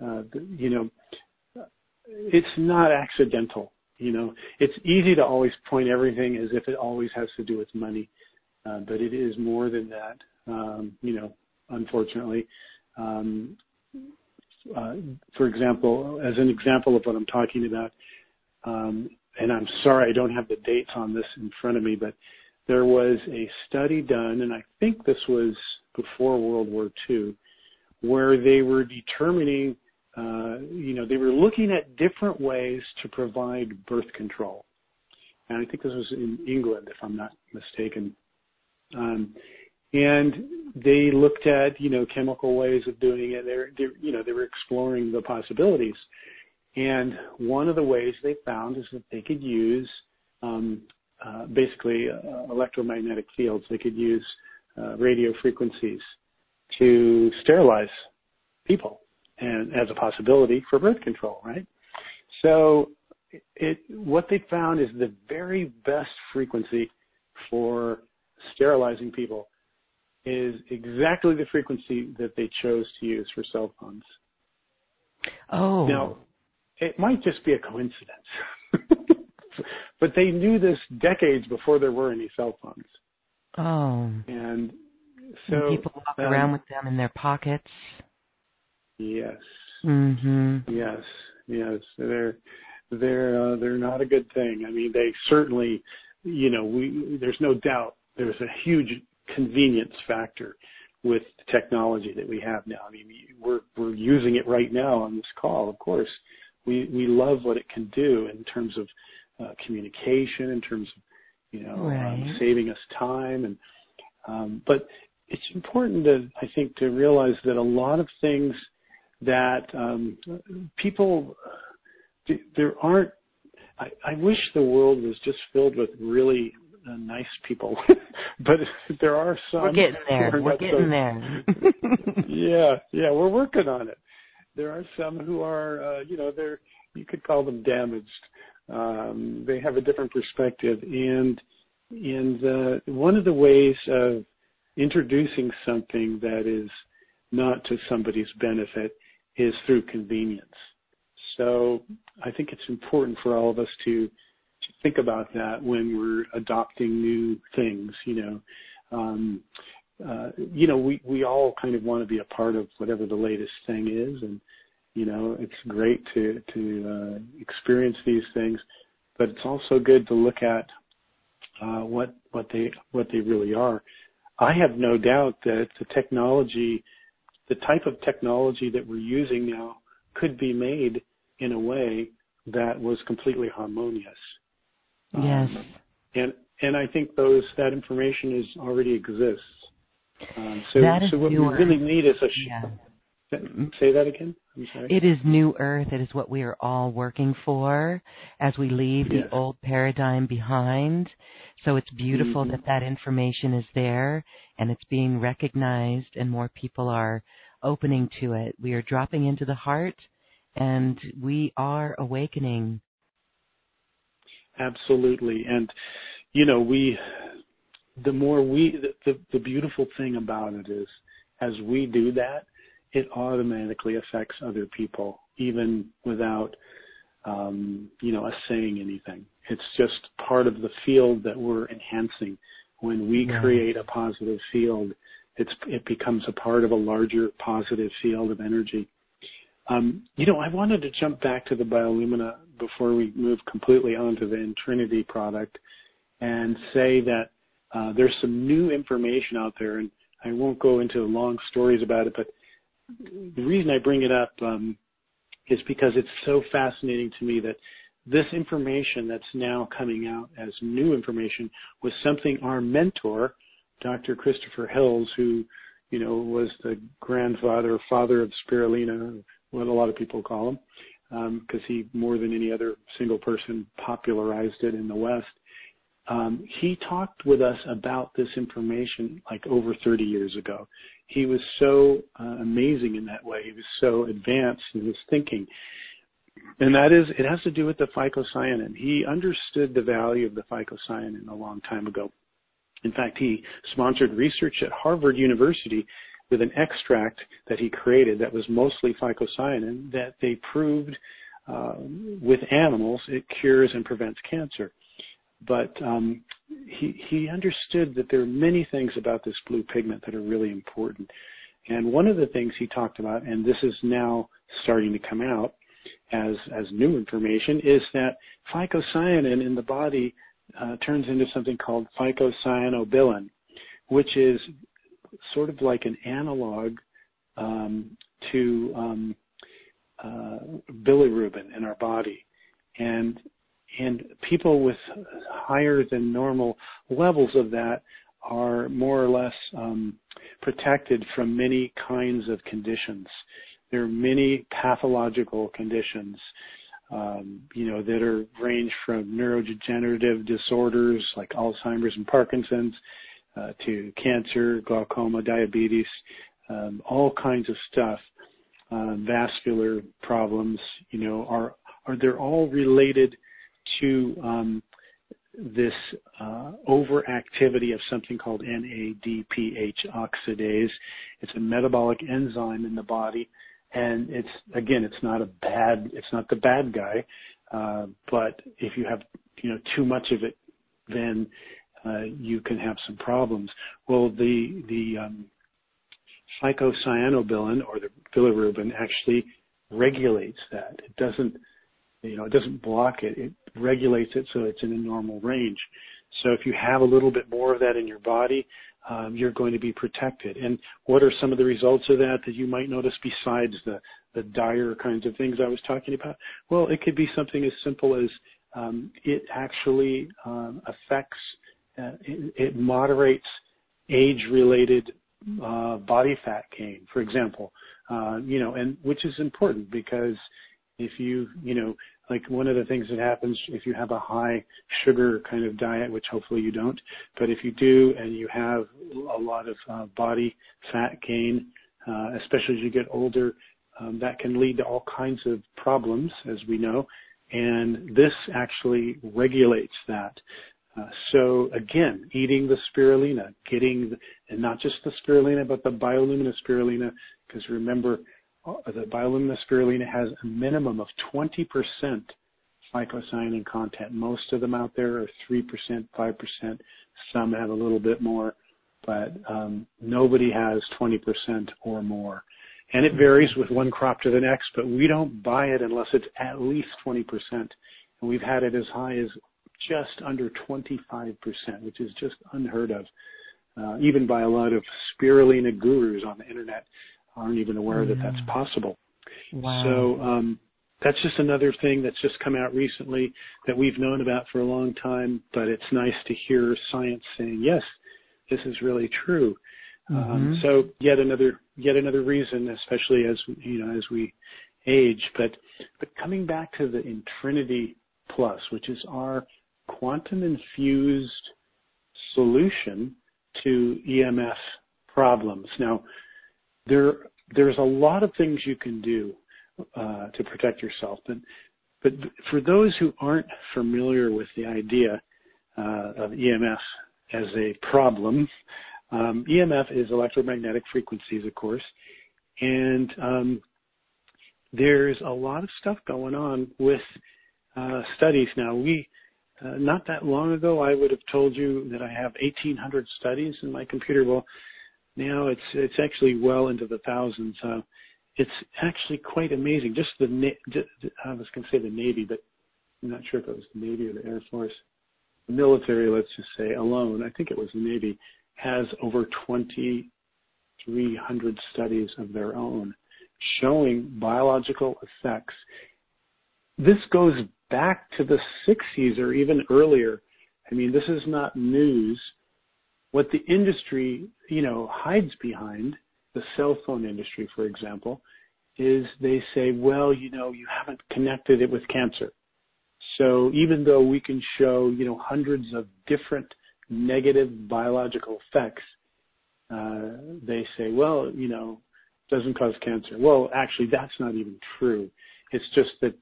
uh, you know, it's not accidental. You know, it's easy to always point everything as if it always has to do with money, uh, but it is more than that. Um, you know, unfortunately. Um, uh, for example, as an example of what I'm talking about, um, and I'm sorry I don't have the dates on this in front of me, but there was a study done, and I think this was before World War II, where they were determining, uh, you know, they were looking at different ways to provide birth control. And I think this was in England, if I'm not mistaken. And they looked at you know chemical ways of doing it. They're, they're you know they were exploring the possibilities, and one of the ways they found is that they could use um, uh, basically uh, electromagnetic fields. They could use uh, radio frequencies to sterilize people, and as a possibility for birth control, right? So it what they found is the very best frequency for sterilizing people is exactly the frequency that they chose to use for cell phones. Oh. Now, it might just be a coincidence. [LAUGHS] but they knew this decades before there were any cell phones. Oh. And so and people walk um, around with them in their pockets. Yes. Mhm. Yes. Yes. They're they're uh, they're not a good thing. I mean, they certainly, you know, we there's no doubt there's a huge convenience factor with the technology that we have now. I mean, we're we're using it right now on this call. Of course, we we love what it can do in terms of uh, communication, in terms of you know right. um, saving us time, and um, but it's important to I think to realize that a lot of things that um, people there aren't. I, I wish the world was just filled with really uh, nice people, [LAUGHS] but [LAUGHS] there are some. We're getting there. We're getting there. [LAUGHS] yeah, yeah, we're working on it. There are some who are, uh, you know, they're you could call them damaged. Um, they have a different perspective, and and uh, one of the ways of introducing something that is not to somebody's benefit is through convenience. So I think it's important for all of us to think about that when we're adopting new things. You know, um, uh, you know, we we all kind of want to be a part of whatever the latest thing is, and you know, it's great to to uh, experience these things, but it's also good to look at uh, what what they what they really are. I have no doubt that the technology, the type of technology that we're using now, could be made in a way that was completely harmonious. Yes. Um, and and I think those that information is already exists. Um, so that is so what newer. we really need is a sh- yeah. Say that again. I'm sorry. It is new earth. It is what we are all working for as we leave yes. the old paradigm behind. So it's beautiful mm-hmm. that that information is there and it's being recognized and more people are opening to it. We are dropping into the heart and we are awakening. Absolutely. And, you know, we, the more we, the, the, the beautiful thing about it is as we do that, it automatically affects other people, even without, um, you know, us saying anything. It's just part of the field that we're enhancing. When we yeah. create a positive field, it's, it becomes a part of a larger positive field of energy. Um, you know, I wanted to jump back to the Biolumina before we move completely onto the Intrinity product and say that uh, there's some new information out there, and I won't go into long stories about it, but the reason I bring it up um, is because it's so fascinating to me that this information that's now coming out as new information was something our mentor, Dr. Christopher Hills, who you know was the grandfather, father of spirulina, what a lot of people call him, because um, he more than any other single person popularized it in the West. Um, he talked with us about this information like over 30 years ago. He was so uh, amazing in that way. He was so advanced in his thinking. And that is, it has to do with the phycocyanin. He understood the value of the phycocyanin a long time ago. In fact, he sponsored research at Harvard University with an extract that he created that was mostly phycocyanin that they proved uh, with animals it cures and prevents cancer. But um, he he understood that there are many things about this blue pigment that are really important. And one of the things he talked about, and this is now starting to come out as as new information, is that phycocyanin in the body uh, turns into something called phycocyaninobilin, which is sort of like an analog um, to um, uh, bilirubin in our body, and and people with higher than normal levels of that are more or less um, protected from many kinds of conditions. There are many pathological conditions, um, you know, that are range from neurodegenerative disorders like Alzheimer's and Parkinson's to cancer, glaucoma, diabetes, um, all kinds of stuff, uh, vascular problems, you know, are are they're all related to um, this uh, overactivity of something called NADPH oxidase. It's a metabolic enzyme in the body, and it's again, it's not a bad, it's not the bad guy, uh, but if you have you know too much of it, then uh, you can have some problems. Well, the the um, phycocyaninobilin or the bilirubin actually regulates that. It doesn't you know, it doesn't block it. It regulates it so it's in a normal range. So if you have a little bit more of that in your body, um, you're going to be protected. And what are some of the results of that that you might notice besides the, the dire kinds of things I was talking about? Well, it could be something as simple as um, it actually um, affects, uh, it, it, moderates age-related uh, body fat gain, for example. Uh, you know, and which is important because if you, you know, like one of the things that happens if you have a high sugar kind of diet, which hopefully you don't, but if you do and you have a lot of uh, body fat gain, uh, especially as you get older, um, that can lead to all kinds of problems, as we know, and this actually regulates that. Uh, so again, eating the spirulina, getting, the, and not just the spirulina, but the biolumina spirulina, because remember, uh, the biolumina spirulina has a minimum of 20% phycocyanin content. Most of them out there are 3%, 5%. Some have a little bit more, but um, nobody has 20% or more. And it varies with one crop to the next, but we don't buy it unless it's at least 20%. And we've had it as high as just under 25%, which is just unheard of, uh, even by a lot of spirulina gurus on the internet aren't even aware that that's possible. Wow. So um, that's just another thing that's just come out recently that we've known about for a long time, but it's nice to hear science saying, yes, this is really true. Um, mm-hmm. Um, so yet another yet another reason, especially as you know as we age. But but coming back to the Intrinity Plus, which is our quantum infused solution to EMF problems. Now, there there's a lot of things you can do uh, to protect yourself, but but for those who aren't familiar with the idea uh, of EMF as a problem, um, EMF is electromagnetic frequencies, of course, and um, there's a lot of stuff going on with uh, studies now. We uh, not that long ago, I would have told you that I have 1,800 studies in my computer. Well, now it's it's actually well into the thousands. Uh, it's actually quite amazing. Just the I was going to say the Navy, but I'm not sure if it was the Navy or the Air Force. The military, let's just say alone, I think it was the Navy, has over 2,300 studies of their own showing biological effects. This goes back to the 60s or even earlier. I mean, this is not news. What the industry, you know, hides behind, the cell phone industry, for example, is they say, well, you know, you haven't connected it with cancer. So even though we can show, you know, hundreds of different negative biological effects, uh, they say, well, you know, doesn't cause cancer. Well, actually, that's not even true. It's just that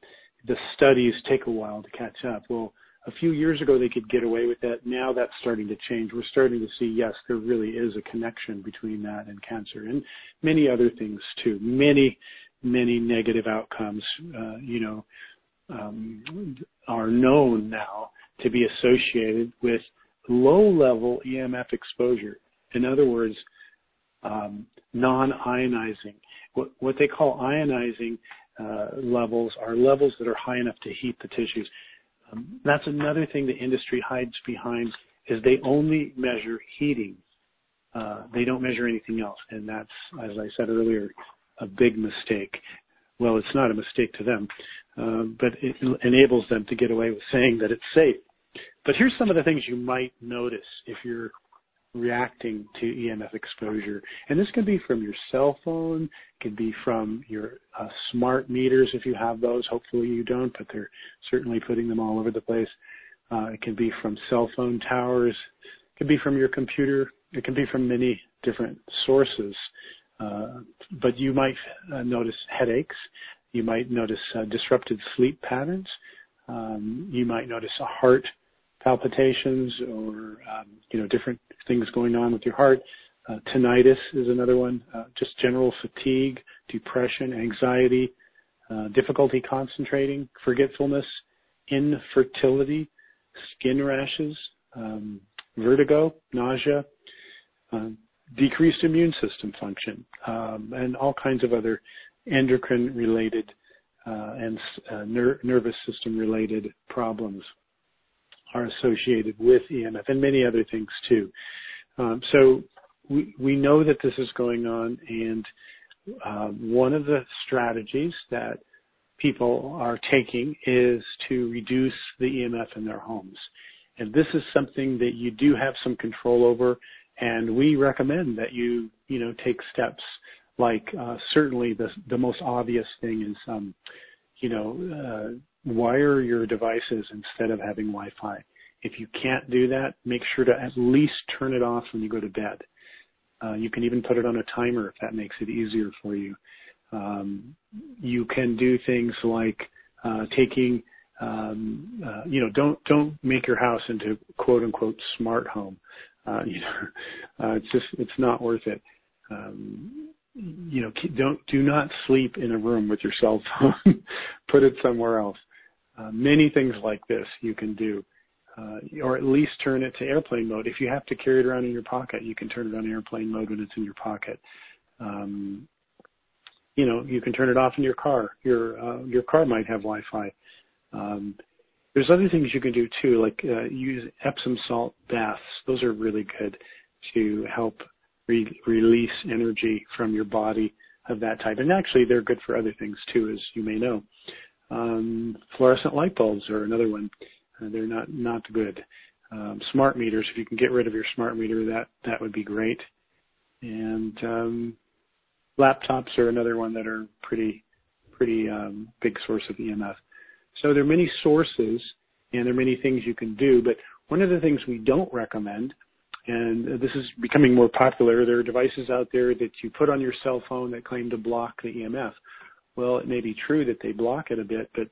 the studies take a while to catch up. Well, a few years ago they could get away with that. Now that's starting to change. We're starting to see, yes, there really is a connection between that and cancer and many other things too. Many, many negative outcomes, uh, you know, um, are known now to be associated with low level EMF exposure. In other words, um, non-ionizing. What, what they call ionizing levels are levels that are high enough to heat the tissues. Um, that's another thing the industry hides behind is they only measure heating. Uh, they don't measure anything else, and that's, as I said earlier, a big mistake. Well, it's not a mistake to them, uh, but it enables them to get away with saying that it's safe. But here's some of the things you might notice if you're reacting to EMF exposure. And this can be from your cell phone, it can be from your uh, smart meters if you have those. Hopefully you don't, but they're certainly putting them all over the place. Uh, it can be from cell phone towers. It can be from your computer. It can be from many different sources. Uh, but you might uh, notice headaches. You might notice uh, disrupted sleep patterns. Um, you might notice a heart palpitations or um, you know different things going on with your heart. Uh, tinnitus is another one. Uh, just general fatigue, depression, anxiety, uh, difficulty concentrating, forgetfulness, infertility, skin rashes, um, vertigo, nausea, um, decreased immune system function, um, and all kinds of other endocrine related uh, and ner- nervous system related problems are associated with EMF and many other things too. Um, so we, we know that this is going on and um, one of the strategies that people are taking is to reduce the EMF in their homes. And this is something that you do have some control over and we recommend that you, you know, take steps like uh, certainly the, the most obvious thing is, um, you know, uh, wire your devices instead of having Wi-Fi. If you can't do that, make sure to at least turn it off when you go to bed. Uh, you can even put it on a timer if that makes it easier for you. Um, you can do things like uh, taking, um, uh, you know, don't don't make your house into quote unquote smart home. Uh, [LAUGHS] you know, uh, it's just it's not worth it. Um, you know, don't do not sleep in a room with your cell phone. [LAUGHS] Put it somewhere else. Uh, many things like this you can do, uh, or at least turn it to airplane mode. If you have to carry it around in your pocket, you can turn it on airplane mode when it's in your pocket. Um, you know, you can turn it off in your car. Your uh, your car might have Wi-Fi. Um, there's other things you can do too, like uh, use Epsom salt baths. Those are really good to help re- release energy from your body of that type. And actually, they're good for other things too, as you may know. Um, fluorescent light bulbs are another one. Uh, they're not not good. Um, smart meters, if you can get rid of your smart meter, that that would be great. and um, laptops are another one that are pretty pretty um, big source of EMF. So there are many sources and there are many things you can do, but one of the things we don't recommend, and this is becoming more popular, there are devices out there that you put on your cell phone that claim to block the EMF. Well, it may be true that they block it a bit, but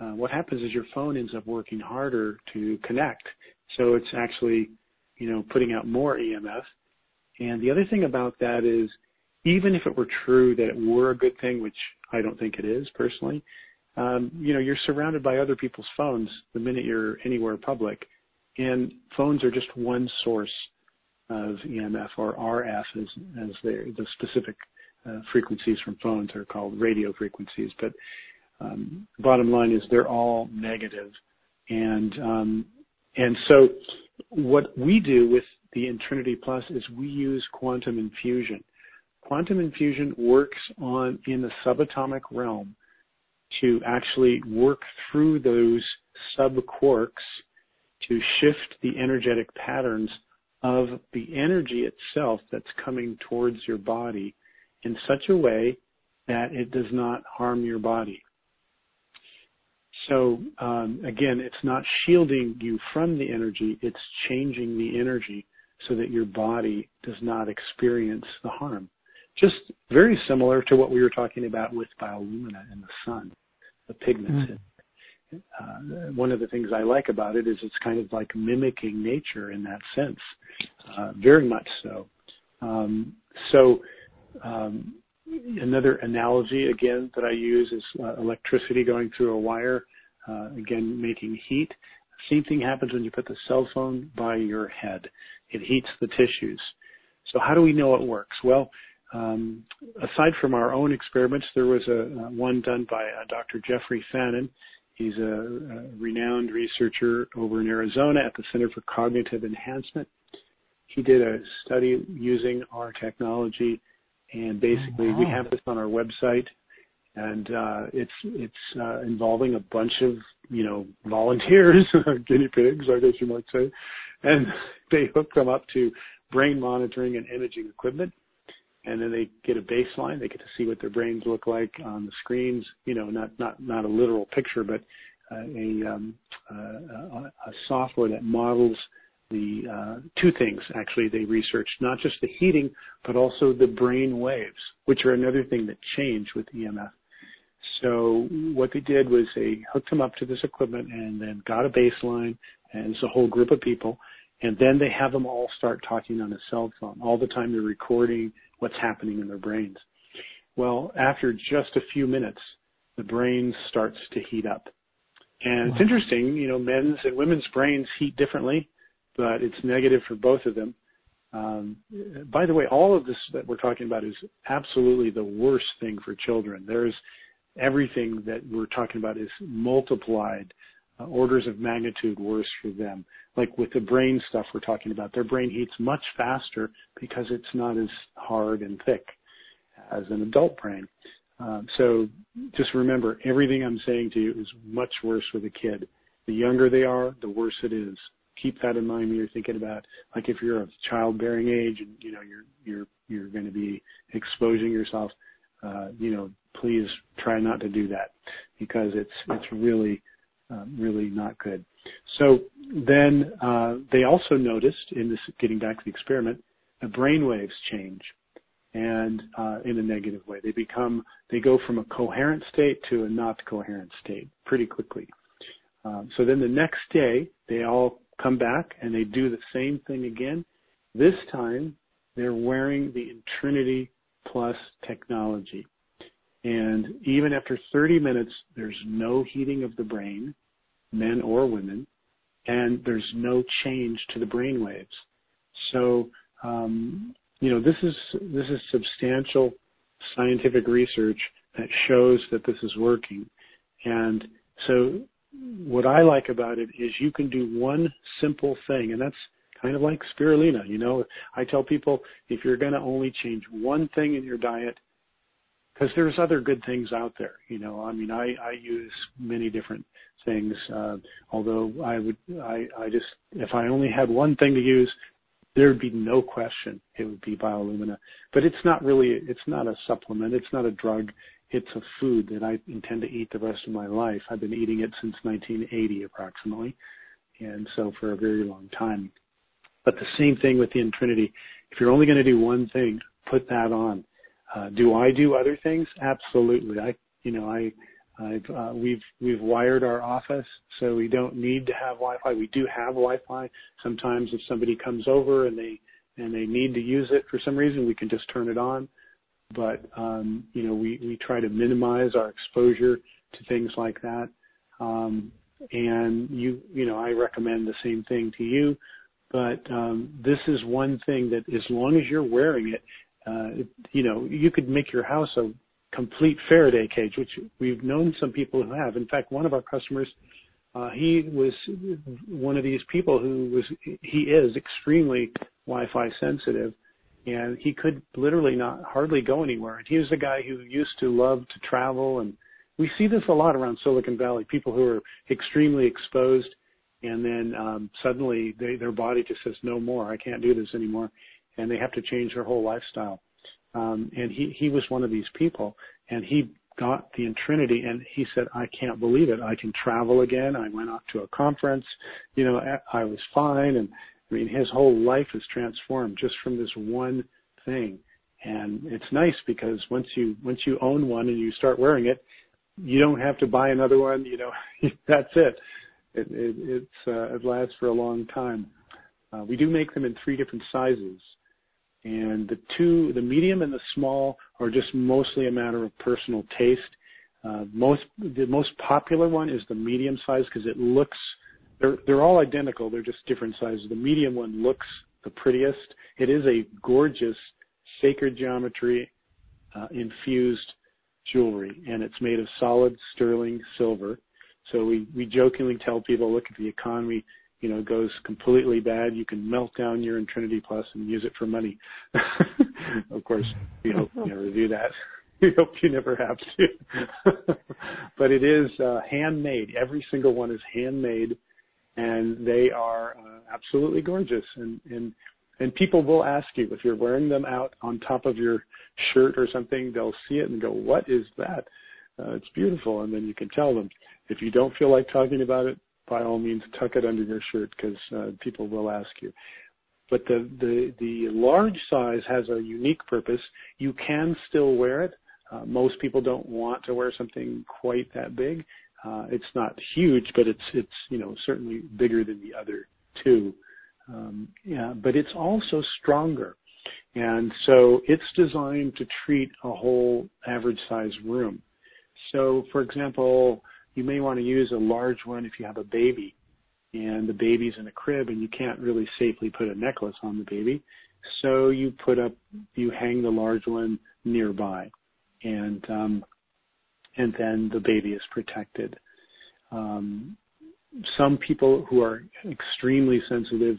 uh, what happens is your phone ends up working harder to connect. So it's actually, you know, putting out more EMF. And the other thing about that is even if it were true that it were a good thing, which I don't think it is personally, um, you know, you're surrounded by other people's phones the minute you're anywhere public, and phones are just one source of EMF or RF as, as the specific frequencies from phones are called radio frequencies. But um, bottom line is they're all negative. negative, and um, and so what we do with the Intrinity Plus is we use quantum infusion quantum infusion works on in the subatomic realm to actually work through those subquarks to shift the energetic patterns of the energy itself that's coming towards your body in such a way that it does not harm your body. So um, again, it's not shielding you from the energy; it's changing the energy so that your body does not experience the harm just very similar to what we were talking about with biolumina and the sun, the pigments. Mm. Uh, one of the things I like about it is it's kind of like mimicking nature in that sense, uh, very much so. Um, so um, another analogy again that I use is uh, electricity going through a wire, uh, again making heat. Same thing happens when you put the cell phone by your head. It heats the tissues. So how do we know it works? Well, um, aside from our own experiments, there was a, a one done by uh, Dr. Jeffrey Fannin. He's a, a, renowned researcher over in Arizona at the Center for Cognitive Enhancement. He did a study using our technology, and basically oh, wow. we have this on our website, and uh, it's it's uh, involving a bunch of you know [LAUGHS] volunteers, guinea pigs, I guess you might say, and [LAUGHS] they hook them up to brain monitoring and imaging equipment and then they get a baseline. They get to see what their brains look like on the screens. You know, not not not a literal picture, but uh, a, um, uh, a software that models the uh, two things. Actually, they researched not just the heating, but also the brain waves, which are another thing that change with EMF. So what they did was they hooked them up to this equipment and then got a baseline, and it's a whole group of people. And then they have them all start talking on a cell phone. All the time they're recording what's happening in their brains. Well, after just a few minutes, the brain starts to heat up. And wow. it's interesting, you know, men's and women's brains heat differently, but it's negative for both of them. Um, by the way, all of this that we're talking about is absolutely the worst thing for children. There's everything that we're talking about is multiplied uh, orders of magnitude worse for them. Like with the brain stuff we're talking about, their brain heats much faster because it's not as hard and thick as an adult brain. Um, so just remember, everything I'm saying to you is much worse with a kid. The younger they are, the worse it is. Keep that in mind when you're thinking about, like, if you're of childbearing age and you know you're you're you're going to be exposing yourself. Uh, you know, please try not to do that because it's it's really um, really not good. So then uh, they also noticed in this, getting back to the experiment, the brain waves change and uh, in a negative way. They become, they go from a coherent state to a not coherent state pretty quickly. Um, so then the next day, they all come back and they do the same thing again. This time, they're wearing the Intrinity Plus technology. And even after 30 minutes, there's no heating of the brain men or women, and there's no change to the brain waves. So, um, you know, this is this is substantial scientific research that shows that this is working. And so, what I like about it is you can do one simple thing, and that's kind of like spirulina. You know, I tell people if you're going to only change one thing in your diet, because there's other good things out there. You know, I mean, I, I use many different things. Uh, although I would, I, I just, if I only had one thing to use, there would be no question it would be biolumina. But it's not really, it's not a supplement, it's not a drug, it's a food that I intend to eat the rest of my life. I've been eating it since 1980 approximately, and so for a very long time. But the same thing with the Intrinity. If you're only going to do one thing, put that on. Uh, do I do other things? Absolutely. I, you know, I, I've, uh, we've we've wired our office so we don't need to have Wi-Fi. We do have Wi-Fi. Sometimes if somebody comes over and they and they need to use it for some reason, we can just turn it on. But um, you know, we try to minimize our exposure to things like that. Um, and you you know, I recommend the same thing to you. But um, this is one thing that as long as you're wearing it, uh, you know, you could make your house a complete Faraday cage, which we've known some people who have. In fact, one of our customers, uh, he was one of these people who was, he is extremely Wi-Fi sensitive and he could literally not hardly go anywhere. And he was a guy who used to love to travel and we see this a lot around Silicon Valley, people who are extremely exposed and then um, suddenly they, their body just says, no more, I can't do this anymore. And they have to change their whole lifestyle. Um, and he, he was one of these people and he got the Intrinity and he said, I can't believe it. I can travel again. I went off to a conference, you know, I was fine. And I mean, his whole life is transformed just from this one thing. And it's nice because once you, once you own one and you start wearing it, you don't have to buy another one. You know, [LAUGHS] that's it. It, it, it's, uh, it lasts for a long time. Uh, we do make them in three different sizes. And the two, the medium and the small, are just mostly a matter of personal taste. Uh, most, the most popular one is the medium size because it looks, they're, they're all identical. They're just different sizes. The medium one looks the prettiest. It is a gorgeous sacred geometry uh, infused jewelry, and it's made of solid sterling silver. So we, we jokingly tell people, look, at the economy you know goes completely bad, you can melt down your Intrinity Plus and use it for money. [LAUGHS] of course, we hope you never do that. [LAUGHS] We hope you never have to. [LAUGHS] but it is uh, handmade. Every single one is handmade, and they are uh, absolutely gorgeous. And and and people will ask you if you're wearing them out on top of your shirt or something. They'll see it and go, "What is that?" Uh, it's beautiful, and then you can tell them. If you don't feel like talking about it, by all means tuck it under your shirt because uh, people will ask you. But the, the, the large size has a unique purpose. You can still wear it. Uh, most people don't want to wear something quite that big. Uh, it's not huge, but it's it's you know certainly bigger than the other two. Um, yeah, but it's also stronger, and so it's designed to treat a whole average size room. So, for example, you may want to use a large one if you have a baby and the baby's in a crib and you can't really safely put a necklace on the baby. So you put up, you hang the large one nearby and, um, and then the baby is protected. Um, some people who are extremely sensitive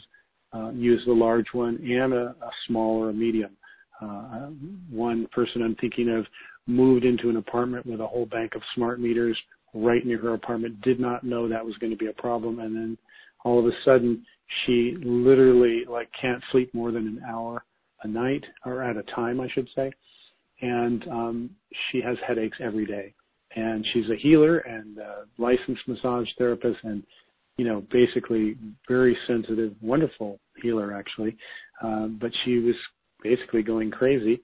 uh, use the large one and a, a small or a medium. Uh, one person I'm thinking of moved into an apartment with a whole bank of smart meters right near her apartment, did not know that was going to be a problem. And then all of a sudden, she literally like can't sleep more than an hour a night or at a time, I should say. And um, she has headaches every day. And she's a healer and a licensed massage therapist and, you know, basically very sensitive, wonderful healer actually. Uh, but she was basically going crazy.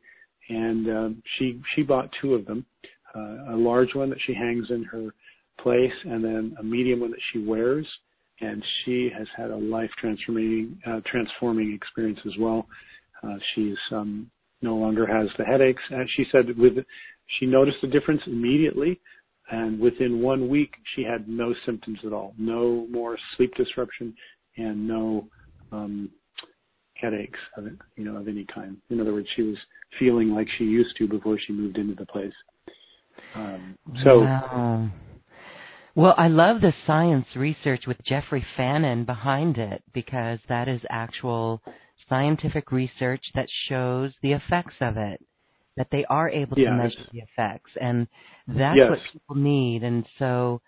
And um, she she bought two of them uh, a large one that she hangs in her place, and then a medium one that she wears. And she has had a life transforming, uh, transforming experience as well. Uh, she's um, no longer has the headaches. As she said, with she noticed a difference immediately, and within one week she had no symptoms at all, no more sleep disruption, and no um, headaches of you know, of any kind. In other words, she was feeling like she used to before she moved into the place. Um, so. Wow. Well, I love the science research with Jeffrey Fannin behind it because that is actual scientific research that shows the effects of it, that they are able to measure the effects, and that's yes. what people need. And so,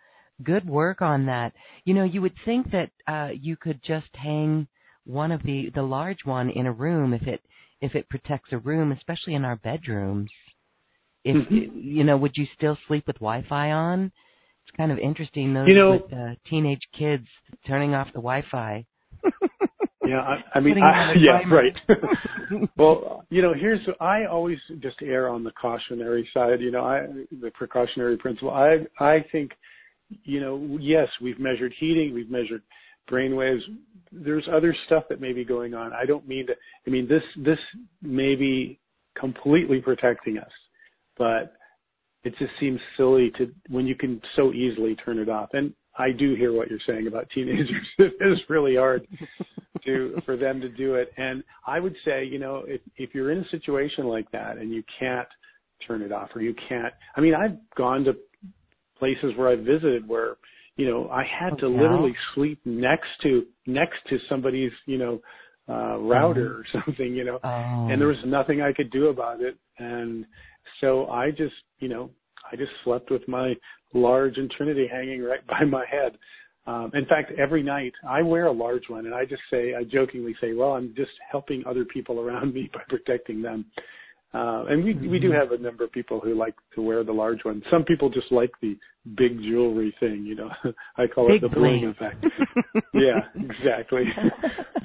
good work on that. You know, you would think that uh, you could just hang one of the the large one in a room if it if it protects a room, especially in our bedrooms. If Mhm. you know, would you still sleep with Wi-Fi on? It's kind of interesting those You know- with uh, teenage kids turning off the Wi-Fi. Yeah, I, I mean, I, [LAUGHS] yeah, right. [LAUGHS] well, you know, here's I always just err on the cautionary side. You know, I the precautionary principle. I I think, you know, yes, we've measured heating, we've measured brain waves. There's other stuff that may be going on. I don't mean to. I mean, this this may be completely protecting us, but it just seems silly to when you can so easily turn it off. And I do hear what you're saying about teenagers. [LAUGHS] it is really hard to [LAUGHS] for them to do it. And I would say, you know, if if you're in a situation like that and you can't turn it off or you can't I mean, I've gone to places where I visited where, you know, I had to Oh, yeah? literally sleep next to next to somebody's, you know, uh router or [LAUGHS] something, you know Oh. and there was nothing I could do about it. And so I just, you know, I just slept with my large Intrinity hanging right [LAUGHS] by my head. Um, in fact, every night I wear a large one, and I just say, I jokingly say, well, I'm just helping other people around me [LAUGHS] by protecting them. Uh, and we we do have a number of people who like to wear the large one. Some people just like the big jewelry thing, you know. [LAUGHS] I call Big it the bling bling. effect. yeah, exactly.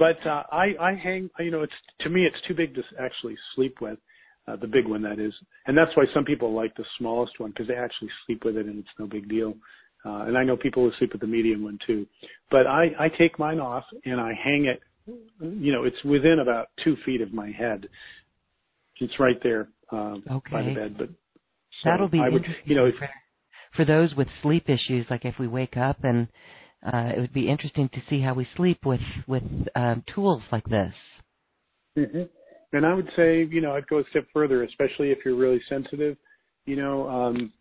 but uh, I I hang, you know, it's to me it's too big to actually sleep with. Uh, the big one that is, and that's why some people like the smallest one because they actually sleep with it and it's no big deal. Uh, and I know people who sleep with the medium one too. But I I take mine off and I hang it. You know, it's within about two feet of my head. It's right there um, by the bed. But so That'll be I would, interesting you know, for, for those with sleep issues. Like if we wake up, and uh, it would be interesting to see how we sleep with with um, tools like this. hmm And I would say, you know, I'd go a step further, especially if you're really sensitive. You know, um,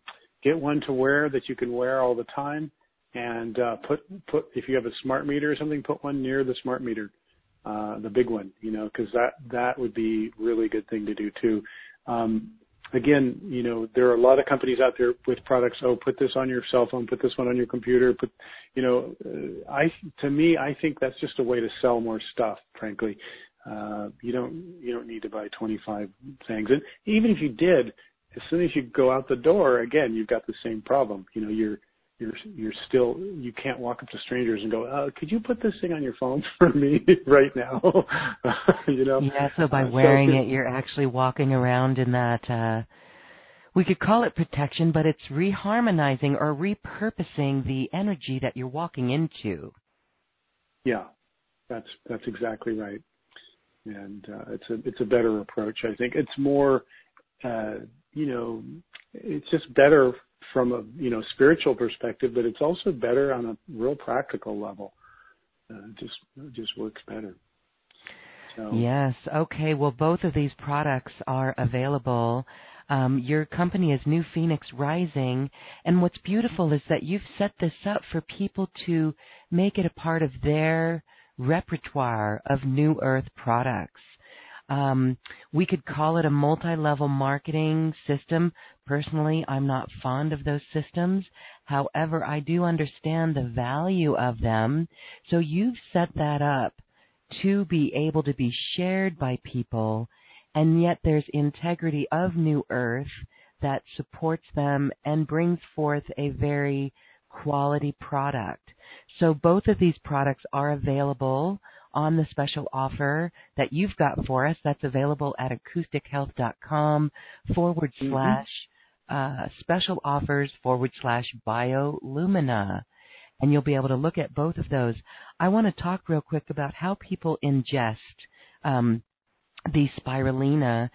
get one to wear that you can wear all the time, and uh, put put if you have a smart meter or something, put one near the smart meter, uh, the big one. You know, because that that would be really good thing to do too. Um, again, you know, there are a lot of companies out there with products. Oh, put this on your cell phone, put this one on your computer. Put, you know, uh, I to me, I think that's just a way to sell more stuff. Frankly, you don't you don't need to buy 25 things. And even if you did, as soon as you go out the door, again, you've got the same problem. You know, you're you're you're still you can't walk up to strangers and go, uh, could you put this thing on your phone [LAUGHS] for me [LAUGHS] right now? [LAUGHS] you know. Yeah, so by Uh, wearing it, you're actually walking around in that. uh we could call it protection, but it's reharmonizing or repurposing the energy that you're walking into. Yeah, that's that's exactly right, and uh, it's a it's a better approach. I think it's more, uh, you know, it's just better from a you know spiritual perspective, but it's also better on a real practical level. Uh, it just just works better. So Yes. Okay. Well, both of these products are available. Um, your company is New Phoenix Rising, and what's beautiful is that you've set this up for people to make it a part of their repertoire of New Earth products. Um, we could call it a multi-level marketing system. Personally, I'm not fond of those systems. However, I do understand the value of them. So you've set that up to be able to be shared by people, and yet there's integrity of New Earth that supports them and brings forth a very quality product. So both of these products are available on the special offer that you've got for us. That's available at acoustichealth.com forward Mhm. slash uh, special offers forward slash biolumina and you'll be able to look at both of those. I want to talk real quick about how people ingest um, the spirulina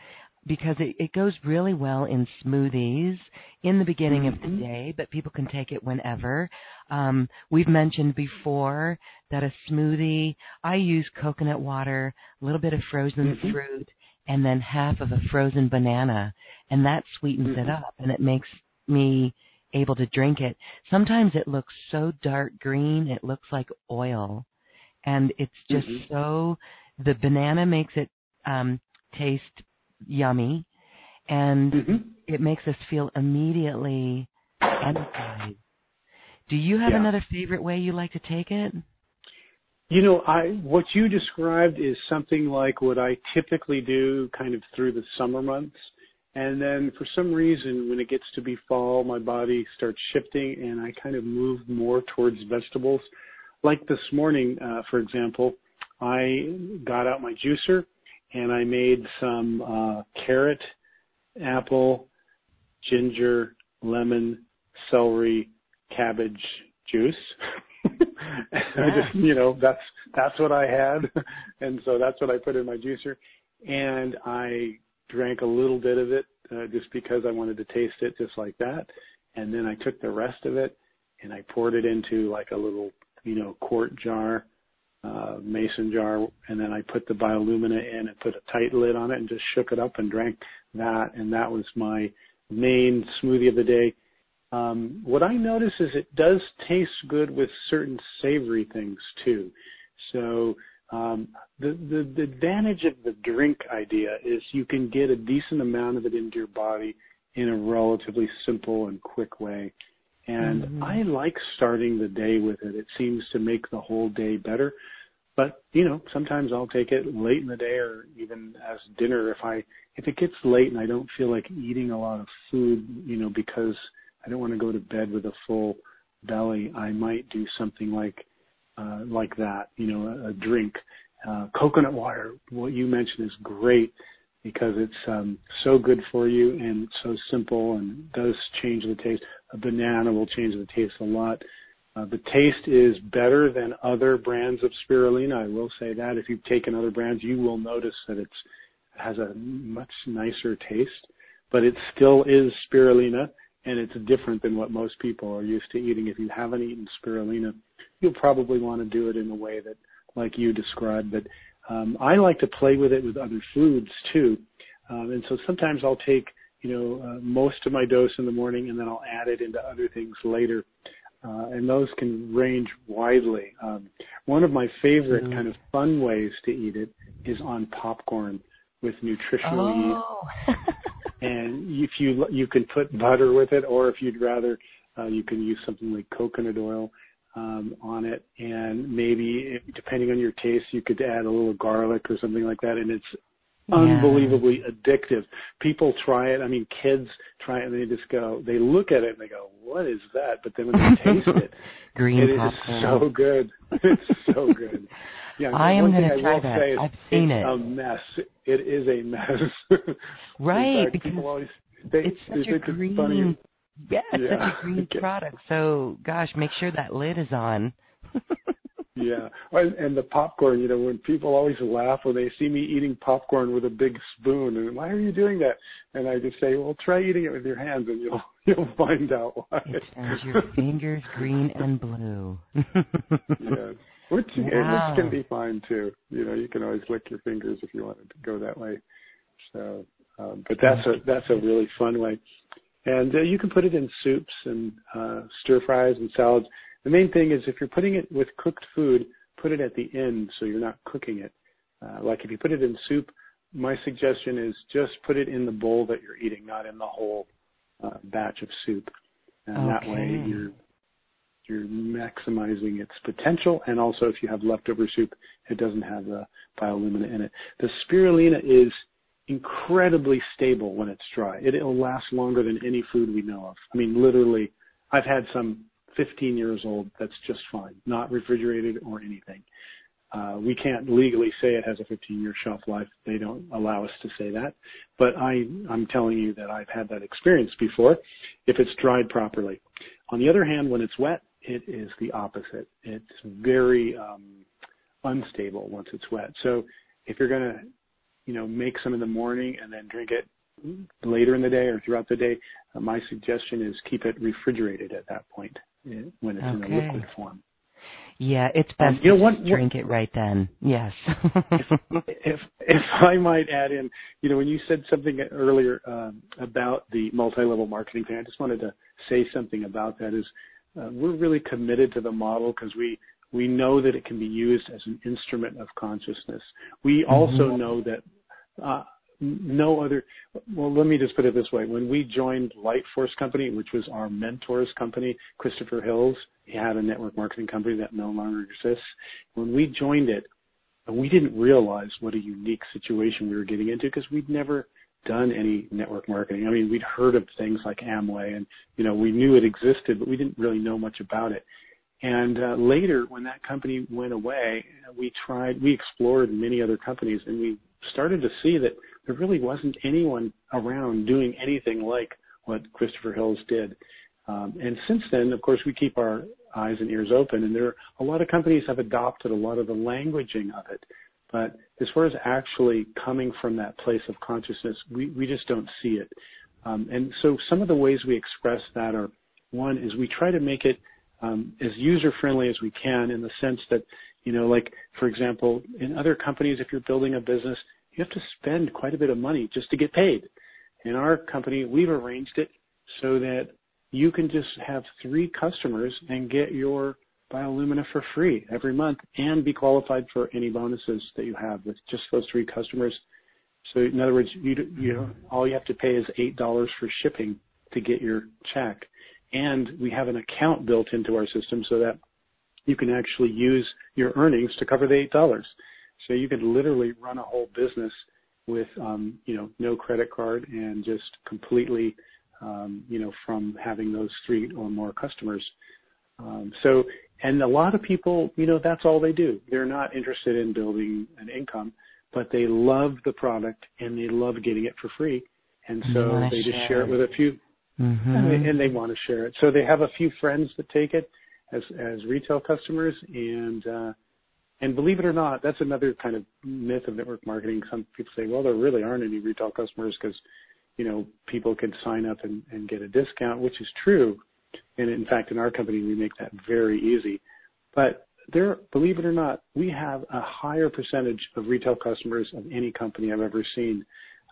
because it, it goes really well in smoothies in the beginning of the Mhm. day, but people can take it whenever. Um, we've mentioned before that a smoothie, I use coconut water, a little bit of frozen Mhm. fruit, and then half of a frozen banana, and that sweetens it Mhm. up, and it makes me able to drink it. Sometimes it looks so dark green, it looks like oil. And it's just Mhm. so, the banana makes it um, taste yummy, and Mhm. it makes us feel immediately energized. Do you have Yeah. another favorite way you like to take it? You know, I what you described is something like what I typically do kind of through the summer months. And then for some reason when it gets to be fall, my body starts shifting and I kind of move more towards vegetables. Like this morning, uh, for example, I got out my juicer and I made some uh, carrot, apple, ginger, lemon, celery, cabbage juice. [LAUGHS] I just, you know, that's that's what I had, [LAUGHS] and so that's what I put in my juicer, and I drank a little bit of it uh, just because I wanted to taste it just like that, and then I took the rest of it and I poured it into like a little, you know, quart jar, uh, mason jar, and then I put the biolumina in and put a tight lid on it and just shook it up and drank that, and that was my main smoothie of the day. Um, what I notice is it does taste good with certain savory things too. So um, the, the the advantage of the drink idea is you can get a decent amount of it into your body in a relatively simple and quick way. And mm-hmm. I like starting the day with it. It seems to make the whole day better. But you know, sometimes I'll take it late in the day or even as dinner if I if it gets late and I don't feel like eating a lot of food, you know, because I don't want to go to bed with a full belly, I might do something like uh, like that, you know, a, a drink. Uh, coconut water, what you mentioned is great because it's um, so good for you and so simple and does change the taste. A banana will change the taste a lot. Uh, the taste is better than other brands of spirulina. I will say that. If you've taken other brands, you will notice that it's has a much nicer taste, but it still is spirulina and it's different than what most people are used to eating. If you haven't eaten spirulina, you'll probably want to do it in a way that, like you described. But um, I like to play with it with other foods too, um, and so sometimes I'll take you know uh, most of my dose in the morning, and then I'll add it into other things later. Uh, and those can range widely. Um, one of my favorite mm. kind of fun ways to eat it is on popcorn with nutritional oh. yeast. [LAUGHS] and if you you can put butter with it, or if you'd rather, uh, you can use something like coconut oil Um, on it, and maybe depending on your taste, you could add a little garlic or something like that, and it's yeah. unbelievably addictive. People try it. I mean, kids try it and they just go, they look at it and they go, "What is that?" But then when they [LAUGHS] taste it, green it is so good. [LAUGHS] It's so good. Yeah, [LAUGHS] I am going to try that. I've seen it. A mess. It is a mess. right, fact, because always, they, it's such a green. Yeah, it's yeah. such a green product. So, gosh, make sure that lid is on. [LAUGHS] yeah, and the popcorn. You know, when people always laugh when they see me eating popcorn with a big spoon, and why are you doing that? And I just say, well, try eating it with your hands, and you'll [LAUGHS] you'll find out why. It turns your fingers green and blue. [LAUGHS] yeah. Which, wow. which can be fine too. You know, you can always lick your fingers if you wanted to go that way. So, um, but that's a that's a really fun way, and uh, you can put it in soups and uh, stir fries and salads. The main thing is if you're putting it with cooked food, put it at the end so you're not cooking it. Uh, like if you put it in soup, my suggestion is just put it in the bowl that you're eating, not in the whole uh, batch of soup. And okay. that way you're you're maximizing its potential, and also if you have leftover soup, it doesn't have the biolumina in it. The spirulina is incredibly stable when it's dry. It, it'll last longer than any food we know of. I mean, literally, I've had some 15 years old that's just fine, not refrigerated or anything. Uh, we can't legally say it has a 15 year shelf life. They don't allow us to say that. But I, I'm telling you that I've had that experience before if it's dried properly. On the other hand, when it's wet, it is the opposite. It's very um, unstable once it's wet. So if you're going to, you know, make some in the morning and then drink it later in the day or throughout the day, uh, my suggestion is keep it refrigerated at that point when it's okay. in a liquid form. Yeah, it's best um, you know, to what, drink it right then. Yes. if, if if I might add in, you know, when you said something earlier um, about the multi-level marketing thing, I just wanted to say something about that. Is uh, we're really committed to the model because we we know that it can be used as an instrument of consciousness. We also mm-hmm. know that uh, no other. Well, let me just put it this way: when we joined Lightforce Company, which was our mentor's company, Christopher Hills, he had a network marketing company that no longer exists. When we joined it, we didn't realize what a unique situation we were getting into because we'd never done any network marketing. I mean, we'd heard of things like Amway, and you know, we knew it existed, but we didn't really know much about it. And uh, later, when that company went away, we tried, we explored many other companies, and we started to see that there really wasn't anyone around doing anything like what Christopher Hills did. Um, and since then, of course, we keep our eyes and ears open, and there are a lot of companies have adopted a lot of the languaging of it. But as far as actually coming from that place of consciousness, we, we just don't see it. Um, and so some of the ways we express that are one is we try to make it um, as user friendly as we can in the sense that, you know, like for example, in other companies, if you're building a business, you have to spend quite a bit of money just to get paid. In our company, we've arranged it so that you can just have three customers and get your biolumina for free every month and be qualified for any bonuses that you have with just those three customers. So in other words, you, you know, all you have to pay is eight dollars for shipping to get your check, we have an account built into our system so that you can actually use your earnings to cover the eight dollars. So you could literally run a whole business with, um, you know, no credit card and just completely, um, you know, from having those three or more customers. Um, so, and a lot of people, you know, that's all they do. They're not interested in building an income, but they love the product and they love getting it for free. And so they just share it with a few, mm-hmm. and, they, and they want to share it. So they have a few friends that take it as as retail customers, and uh, and believe it or not, that's another kind of myth of network marketing. Some people say, well, there really aren't any retail customers because, you know, people can sign up and, and get a discount, which is true. And in fact, in our company, we make that very easy. But there, believe it or not, we have a higher percentage of retail customers of any company I've ever seen.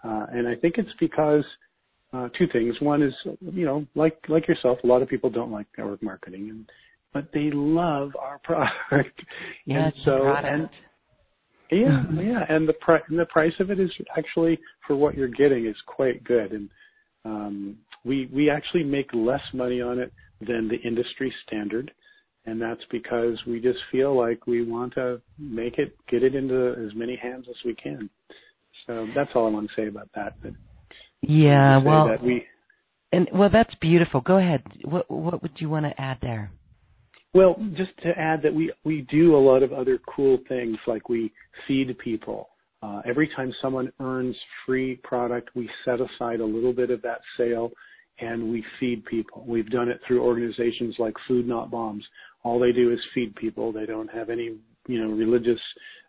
Uh, and I think it's because uh, two things. One is, you know, like like yourself, a lot of people don't like network marketing, and but they love our product. Yeah, and so, product. And, yeah, yeah, and the pri- and the price of it is actually for what you're getting is quite good, and um, we we actually make less money on it than the industry standard, and that's because we just feel like we want to make it get it into as many hands as we can. So that's all I want to say about that. But yeah, well, we and well, that's beautiful. Go ahead. What what would you want to add there? Well, just to add that we, we do a lot of other cool things like we feed people. Uh, every time someone earns free product, we set aside a little bit of that sale and we feed people. We've done it through organizations like Food Not Bombs. All they do is feed people. They don't have any, you know, religious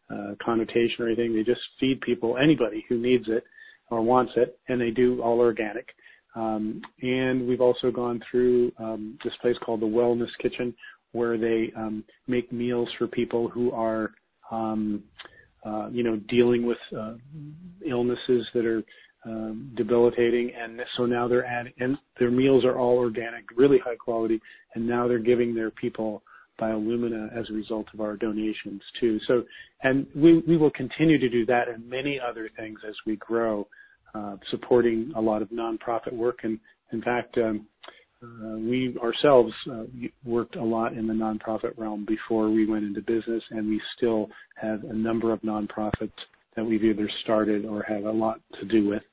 uh, connotation or anything. They just feed people, anybody who needs it or wants it, and they do all organic. Um, and we've also gone through um, this place called the Wellness Kitchen, where they um, make meals for people who are, uh, you know, dealing with uh, illnesses that are debilitating, and so now they're adding, and their meals are all organic, really high quality, and now they're giving their people biolumina as a result of our donations too. We will continue to do that and many other things as we grow, uh, supporting a lot of nonprofit work, and in fact. Um, uh, we ourselves uh, worked a lot in the nonprofit realm before we went into business, and we still have a number of nonprofits that we've either started or have a lot to do with,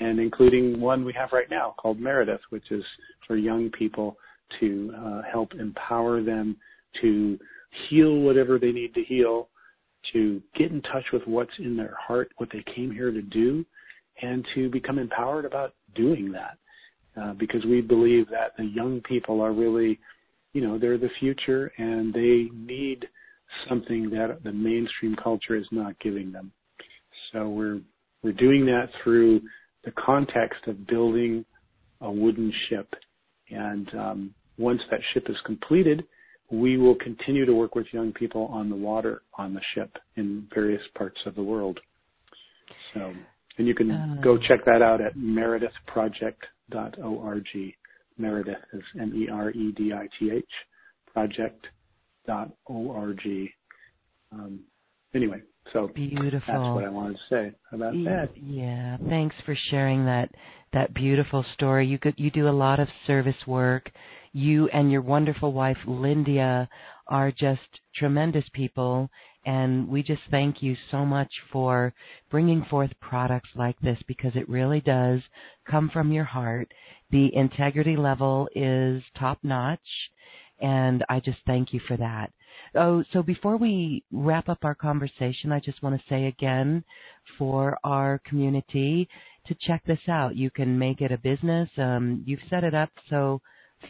and including one we have right now called Meredith, which is for young people to help empower them to heal whatever they need to heal, to get in touch with what's in their heart, what they came here to do, and to become empowered about doing that. Uh, because we believe that the young people are really, you know, they're the future and they need something that the mainstream culture is not giving them. So we're we're doing that through the context of building a wooden ship, and um, once that ship is completed, we will continue to work with young people on the water on the ship in various parts of the world. So, and you can uh, go check that out at meredithproject.org. Meredith is M-E-R-E-D-I-T-H project.org. Um, anyway, So beautiful. That's what I wanted to say about that. Yeah, thanks for sharing that that beautiful story. You could you do a lot of service work. You and your wonderful wife Lindia are just tremendous people and we just thank you so much for bringing forth products like this because it really does come from your heart. The integrity level is top notch and I just thank you for that. Oh, so before we wrap up our conversation, I just want to say again for our community to check this out. You can make it a business. Um, you've set it up so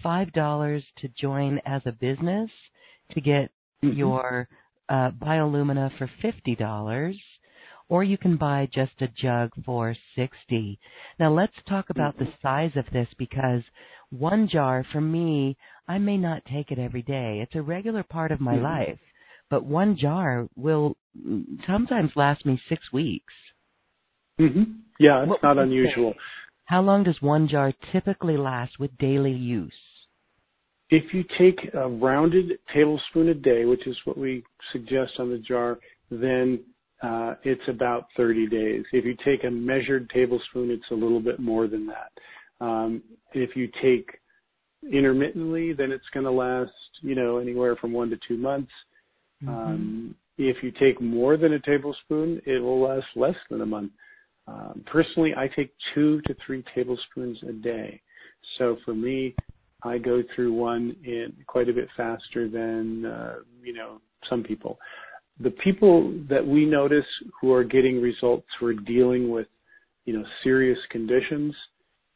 five dollars to join as a business to get mm-hmm. your uh, biolumina for fifty dollars, or you can buy just a jug for sixty. Now let's talk about the mm-hmm. size of this because one jar for me, I may not take it every day. It's a regular part of my mm-hmm. life, but one jar will sometimes last me six weeks. Mm-hmm. Yeah, it's what not unusual. How long does one jar typically last with daily use? If you take a rounded tablespoon a day, which is what we suggest on the jar, then uh, it's about 30 days. If you take a measured tablespoon, it's a little bit more than that. Um, if you take intermittently, then it's going to last, you know, anywhere from one to two months. Mm-hmm. Um, if you take more than a tablespoon, it will last less than a month. Um, personally, I take two to three tablespoons a day. So for me, I go through one in quite a bit faster than uh, you know some people. The people that we notice who are getting results who are dealing with you know serious conditions,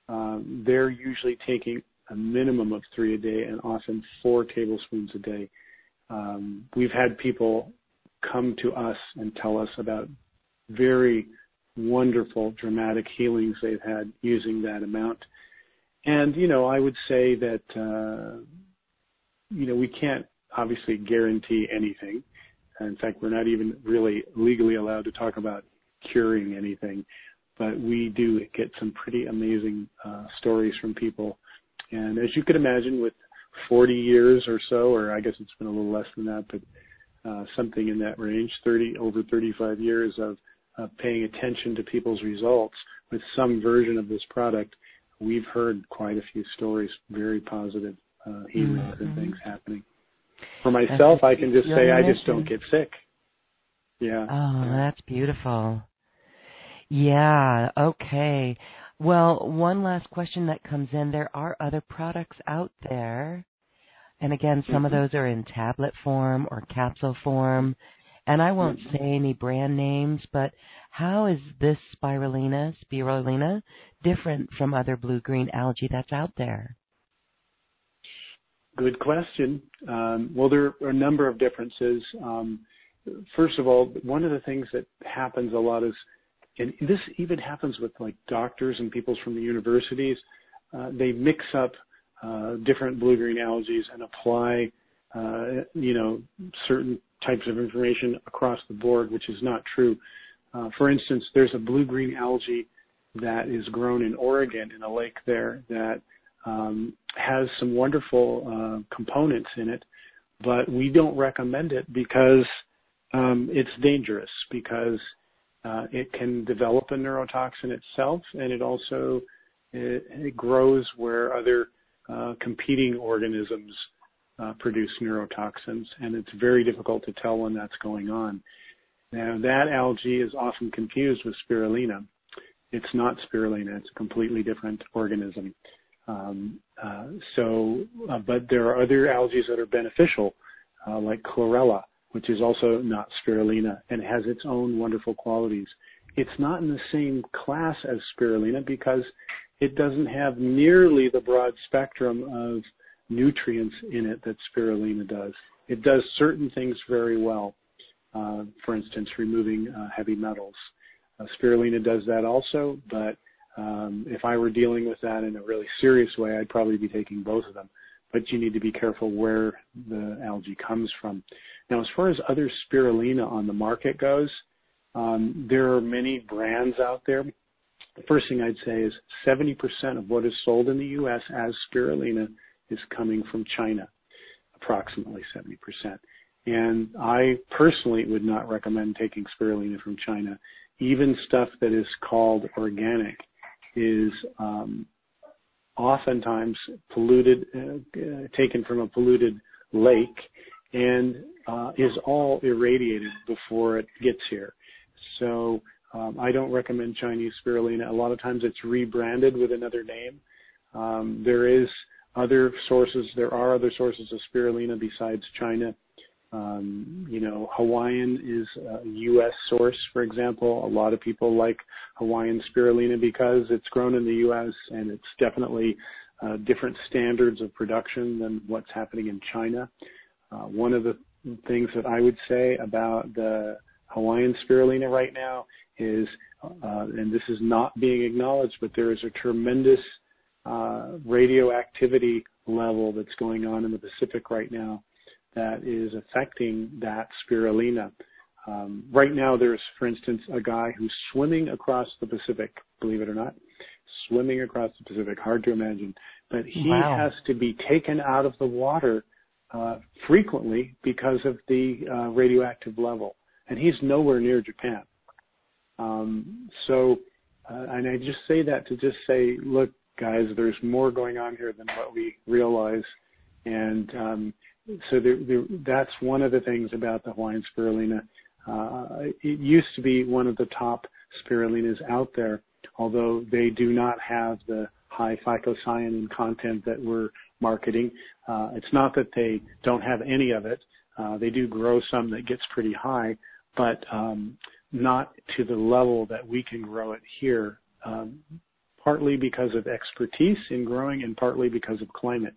um, they're usually taking a minimum of three a day and often four tablespoons a day. Um, we've had people come to us and tell us about very wonderful, dramatic healings they've had using that amount. And, you know, I would say that, uh, you know, we can't obviously guarantee anything. In fact, we're not even really legally allowed to talk about curing anything but we do get some pretty amazing uh, stories from people. And as you can imagine, with 40 years or so, or I guess it's been a little less than that, but uh, something in that range, 30 over 35 years of paying attention to people's results with some version of this product, we've heard quite a few stories, very positive uh, mm-hmm. and things happening. For myself, I can just say I just don't get sick. Yeah. Oh, that's beautiful. Yeah, okay. Well, one last question that comes in. There are other products out there. And again, some mm-hmm. of those are in tablet form or capsule form. And I won't mm-hmm. say any brand names, but how is this spirulina, spirulina, different from other blue-green algae that's out there? Good question. Um, well, there are a number of differences. Um, first of all, one of the things that happens a lot is and this even happens with like doctors and people from the universities. Uh, they mix up uh, different blue-green algae and apply, uh, you know, certain types of information across the board, which is not true. Uh, for instance, there's a blue-green algae that is grown in Oregon in a lake there that um, has some wonderful uh, components in it, but we don't recommend it because um, it's dangerous because uh, it can develop a neurotoxin itself, and it also grows where other competing organisms produce neurotoxins, and it's very difficult to tell when that's going on. Now, that algae is often confused with spirulina. It's not spirulina; it's a completely different organism. Um, uh, so, uh, but there are other algae that are beneficial, uh, like chlorella, which is also not spirulina and has its own wonderful qualities. It's not in the same class as spirulina because it doesn't have nearly the broad spectrum of nutrients in it that spirulina does. It does certain things very well. Uh, for instance, removing uh, heavy metals. Uh, spirulina does that also, but um, if I were dealing with that in a really serious way, I'd probably be taking both of them. But you need to be careful where the algae comes from. Now, as far as other spirulina on the market goes, um, there are many brands out there. The first thing I'd say is 70% of what is sold in the U.S. as spirulina is coming from China, approximately 70%. And I personally would not recommend taking spirulina from China. Even stuff that is called organic is um, oftentimes polluted, uh, taken from a polluted lake, and uh, is all irradiated before it gets here. So um, I don't recommend Chinese spirulina. A lot of times it's rebranded with another name. Um, there is other sources. There are other sources of spirulina besides China. Um, you know, Hawaiian is a U.S. source, for example. A lot of people like Hawaiian spirulina because it's grown in the U.S. and it's definitely uh, different standards of production than what's happening in China. Uh, one of the things that I would say about the Hawaiian spirulina right now is, uh, and this is not being acknowledged, but there is a tremendous uh, radioactivity level that's going on in the Pacific right now that is affecting that spirulina. Um, right now, there's, for instance, a guy who's swimming across the Pacific, believe it or not, swimming across the Pacific. Hard to imagine, but he wow. has to be taken out of the water uh, frequently because of the uh, radioactive level, and he's nowhere near Japan. Um, so, uh, and I just say that to just say, look, guys, there's more going on here than what we realize, and um, so there, there, that's one of the things about the Hawaiian spirulina. Uh, it used to be one of the top spirulinas out there, although they do not have the high phycocyanin content that we're marketing. Uh, it's not that they don't have any of it. Uh, they do grow some that gets pretty high, but um, not to the level that we can grow it here, um, partly because of expertise in growing and partly because of climate.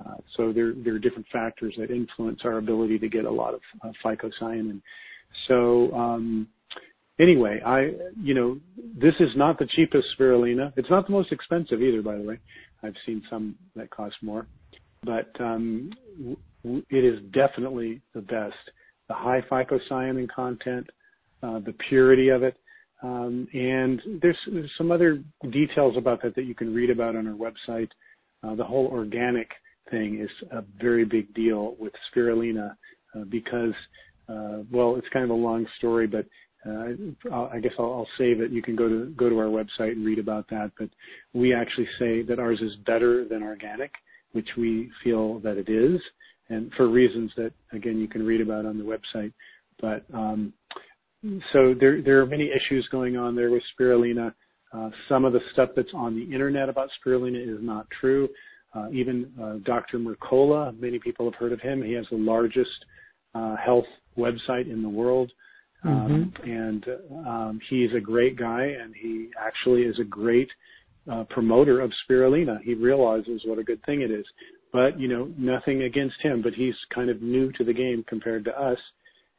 Uh, so there, there are different factors that influence our ability to get a lot of uh, phycocyanin. So um, anyway, I you know this is not the cheapest spirulina. It's not the most expensive either, by the way. I've seen some that cost more, but um, it is definitely the best. The high phycocyanin content, uh, the purity of it, um, and there's, there's, some other details about that that you can read about on our website. Uh, the whole organic thing is a very big deal with spirulina uh, because, uh, well, it's kind of a long story, but uh, I guess I'll, I'll, save it. You can go to go to our website and read about that. But we actually say that ours is better than organic, which we feel that it is, and for reasons that again you can read about on the website. But um, so there there are many issues going on there with spirulina. Uh, some of the stuff that's on the internet about spirulina is not true. Uh, even uh, Dr. Mercola, many people have heard of him. He has the largest uh, health website in the world. Um, mm-hmm. and um, he's a great guy, and he actually is a great uh, promoter of spirulina. He realizes what a good thing it is. But you know, nothing against him, but he's kind of new to the game compared to us,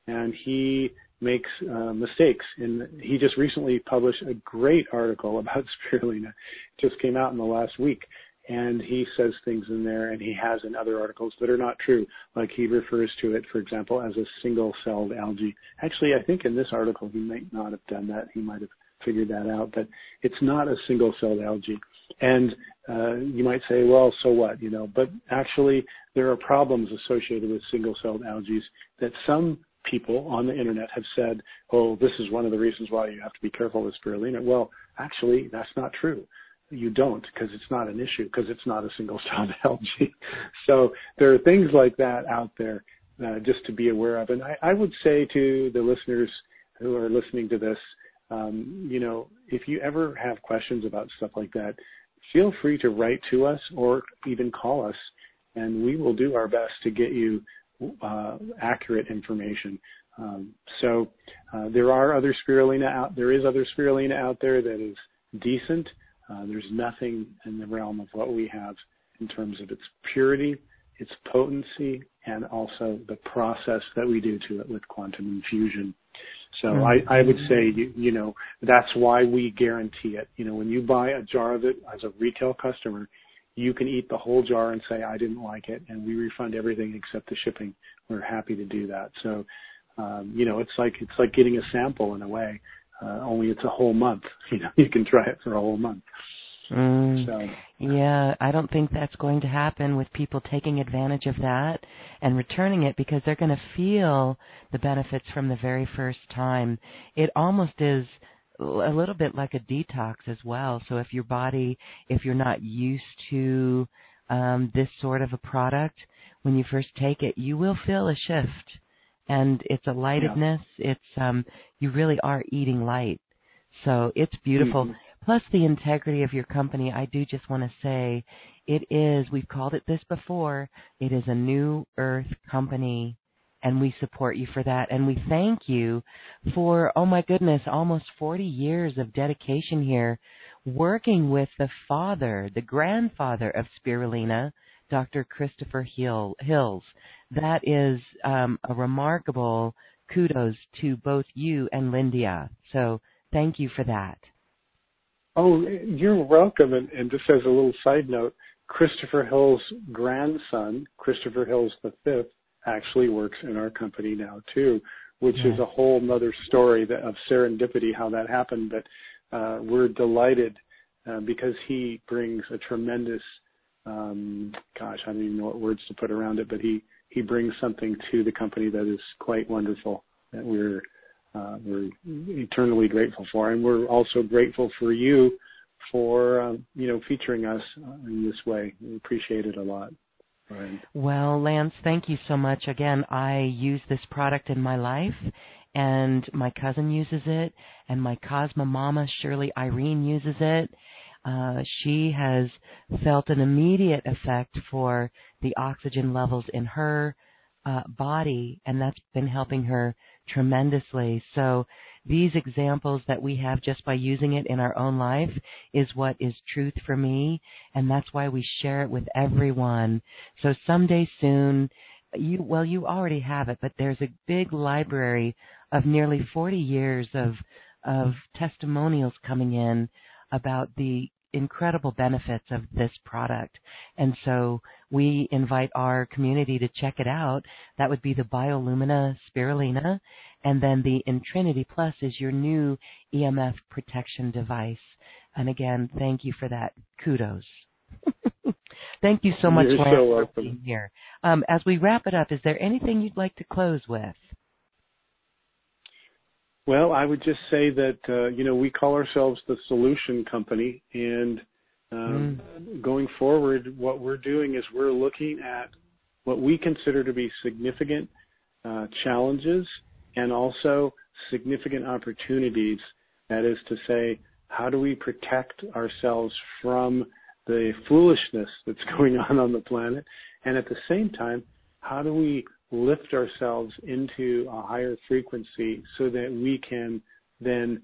and he makes uh, mistakes. And he just recently published a great article [LAUGHS] about spirulina. It just came out in the last week. And he says things in there and he has in other articles that are not true. Like he refers to it for example as a single celled algae. Actually i think in this article he might not have done that. He might have figured that out. But it's not a single celled algae. And uh, you might say well so what you know? But actually there are problems associated with single celled algae that some people on the internet have said oh this is one of the reasons why you have to be careful with spirulina well actually that's not true you don't because it's not an issue because it's not a single celled [LAUGHS] algae. So there are things like that out there uh, just to be aware of. And I, I, would say to the listeners who are listening to this, um, you know, if you ever have questions about stuff like that, feel free to write to us or even call us, and we will do our best to get you accurate information. Um, so uh, there are other spirulina out. There is other spirulina out there that is decent. Uh, there's nothing in the realm of what we have in terms of its purity, its potency, and also the process that we do to it with quantum infusion. So mm-hmm. I, I would say, you, you know, that's why we guarantee it. You know, when you buy a jar of it as a retail customer, you can eat the whole jar and say, I didn't like it, and we refund everything except the shipping. We're happy to do that. So, um, you know, it's like, it's like getting a sample in a way. Uh, only it's a whole month. [LAUGHS] You know, you can try it for a whole month. Mm. So. Yeah, I don't think that's going to happen with people taking advantage of that and returning it because they're going to feel the benefits from the very first time. It almost is a little bit like a detox as well. So if your body, if you're not used to um, this sort of a product, when you first take it, you will feel a shift, and it's a lightedness. Yeah. It's um, you really are eating light, so it's beautiful. Mm-hmm. Plus the integrity of your company. I do just want to say, it is. We've called it this before. It is a new Earth company and we support you for that. And we thank you for, oh my goodness, almost 40 years of dedication here, working with the father, the grandfather of spirulina, Dr. Christopher Hill, Hills. That is um, a remarkable kudos to both you and Lindia. So thank you for that. Oh, you're welcome. And, and just as a little side note, Christopher Hill's grandson, Christopher Hills the fifth, actually works in our company now too, which is a whole nother story that, of serendipity how that happened. But uh, we're delighted uh, because he brings a tremendous, um, gosh, I don't even know what words to put around it, but he he brings something to the company that is quite wonderful that we're uh, we're eternally grateful for, and we're also grateful for you for um, you know featuring us in this way. We appreciate it a lot. Right. Well, Lance, thank you so much. Again, I use this product in my life, and my cousin uses it, and my Cosmo mama, Shirley Irene, uses it. Uh, she has felt an immediate effect for the oxygen levels in her uh, body, and that's been helping her tremendously. So these examples that we have just by using it in our own life is what is truth for me, and that's why we share it with everyone. So someday soon, you well, you already have it, but there's a big library of nearly 40 years of of testimonials coming in about the incredible benefits of this product. And so we invite our community to check it out. That would be the Biolumina spirulina. And then the Intrinity Plus is your new EMF protection device. And again, thank you for that. Kudos. [LAUGHS] thank you so much, You're Lance, so for being here. Um, as we wrap it up, is there anything you'd like to close with? Well, I would just say that uh, you know we call ourselves the solution company, and um, mm. going forward, what we're doing is we're looking at what we consider to be significant uh, challenges and also significant opportunities. That is to say, how do we protect ourselves from the foolishness that's [LAUGHS] going on on the planet, and at the same time, how do we lift ourselves into a higher frequency so that we can then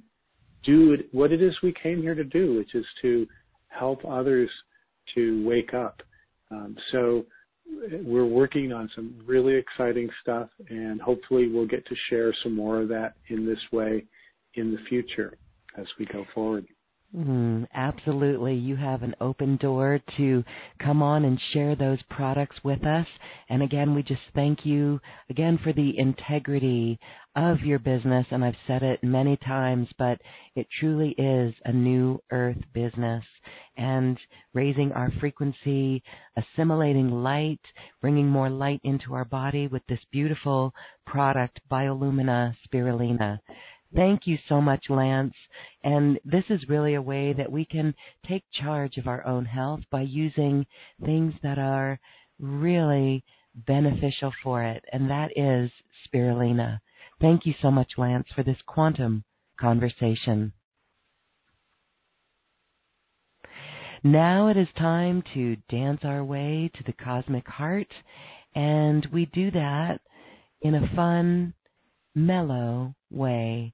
do what it is we came here to do, which is to help others to wake up. Um, so we're working on some really exciting stuff, and hopefully we'll get to share some more of that in this way in the future as we go forward. Mm, absolutely. You have an open door to come on and share those products with us. And again, we just thank you again for the integrity of your business. And I've said it many times, but it truly is a new earth business and raising our frequency, assimilating light, bringing more light into our body with this beautiful product, Biolumina Spirulina. Thank you so much, Lance. And this is really a way that we can take charge of our own health by using things that are really beneficial for it, and that is spirulina. Thank you so much, Lance, for this quantum conversation. Now it is time to dance our way to the cosmic heart, and we do that in a fun, mellow way.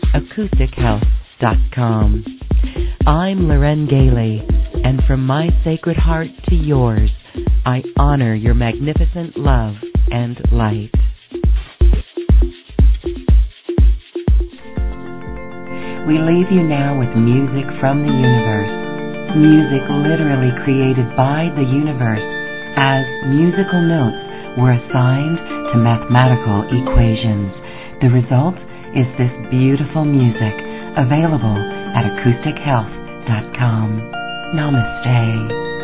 acoustichealth.com. I'm Loren Gailey, and from my sacred heart to yours, I honor your magnificent love and light. We leave you now with music from the universe. Music literally created by the universe as musical notes were assigned to mathematical equations. The result is this beautiful music available at acoustichealth.com. Namaste.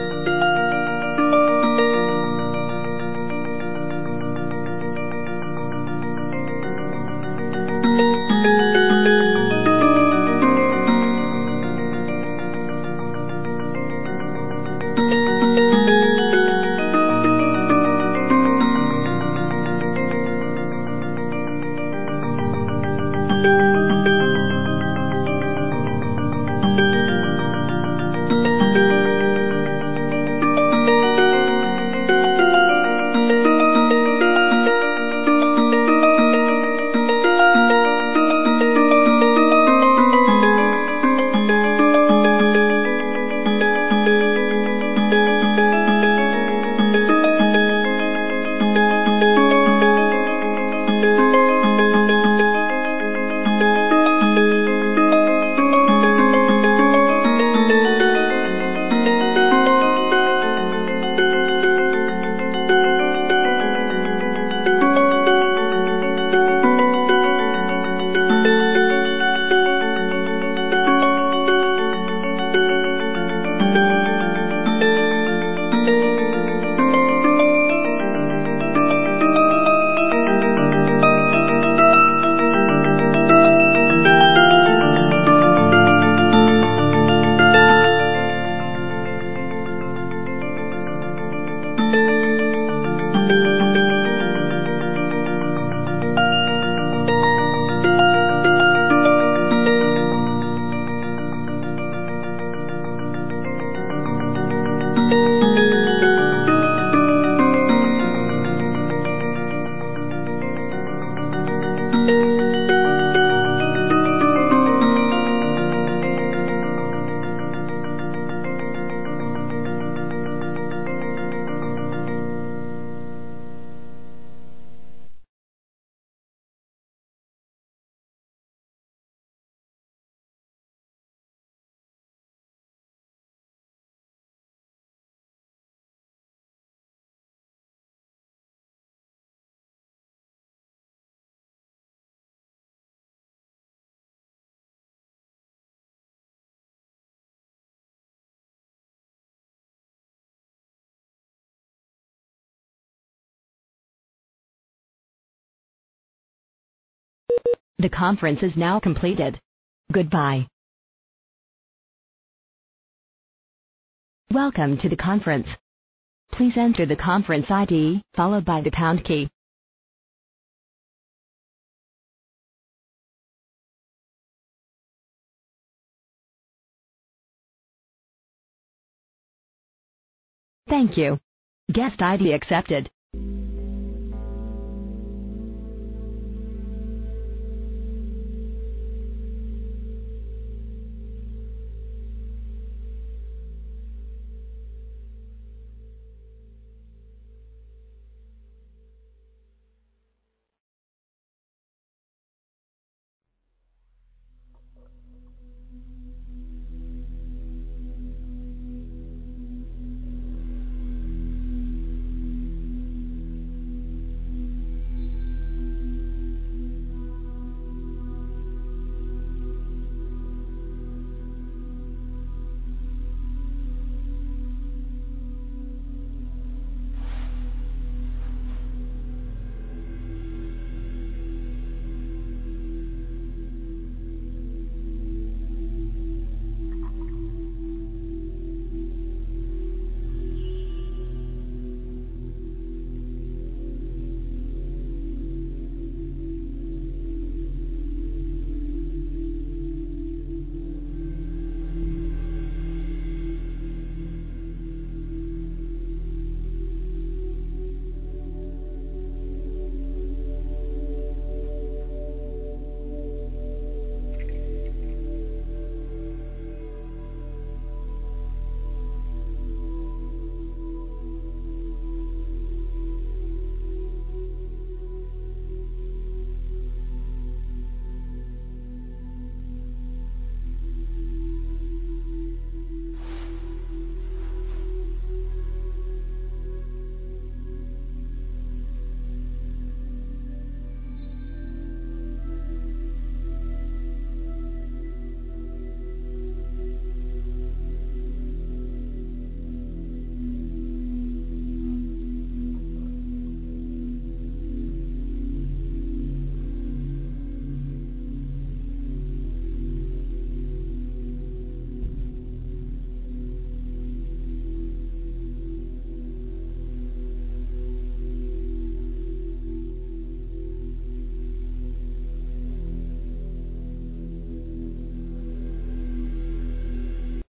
The conference is now completed. Goodbye. Welcome to the conference. Please enter the conference ID, followed by the pound key. Thank you. Guest ID accepted.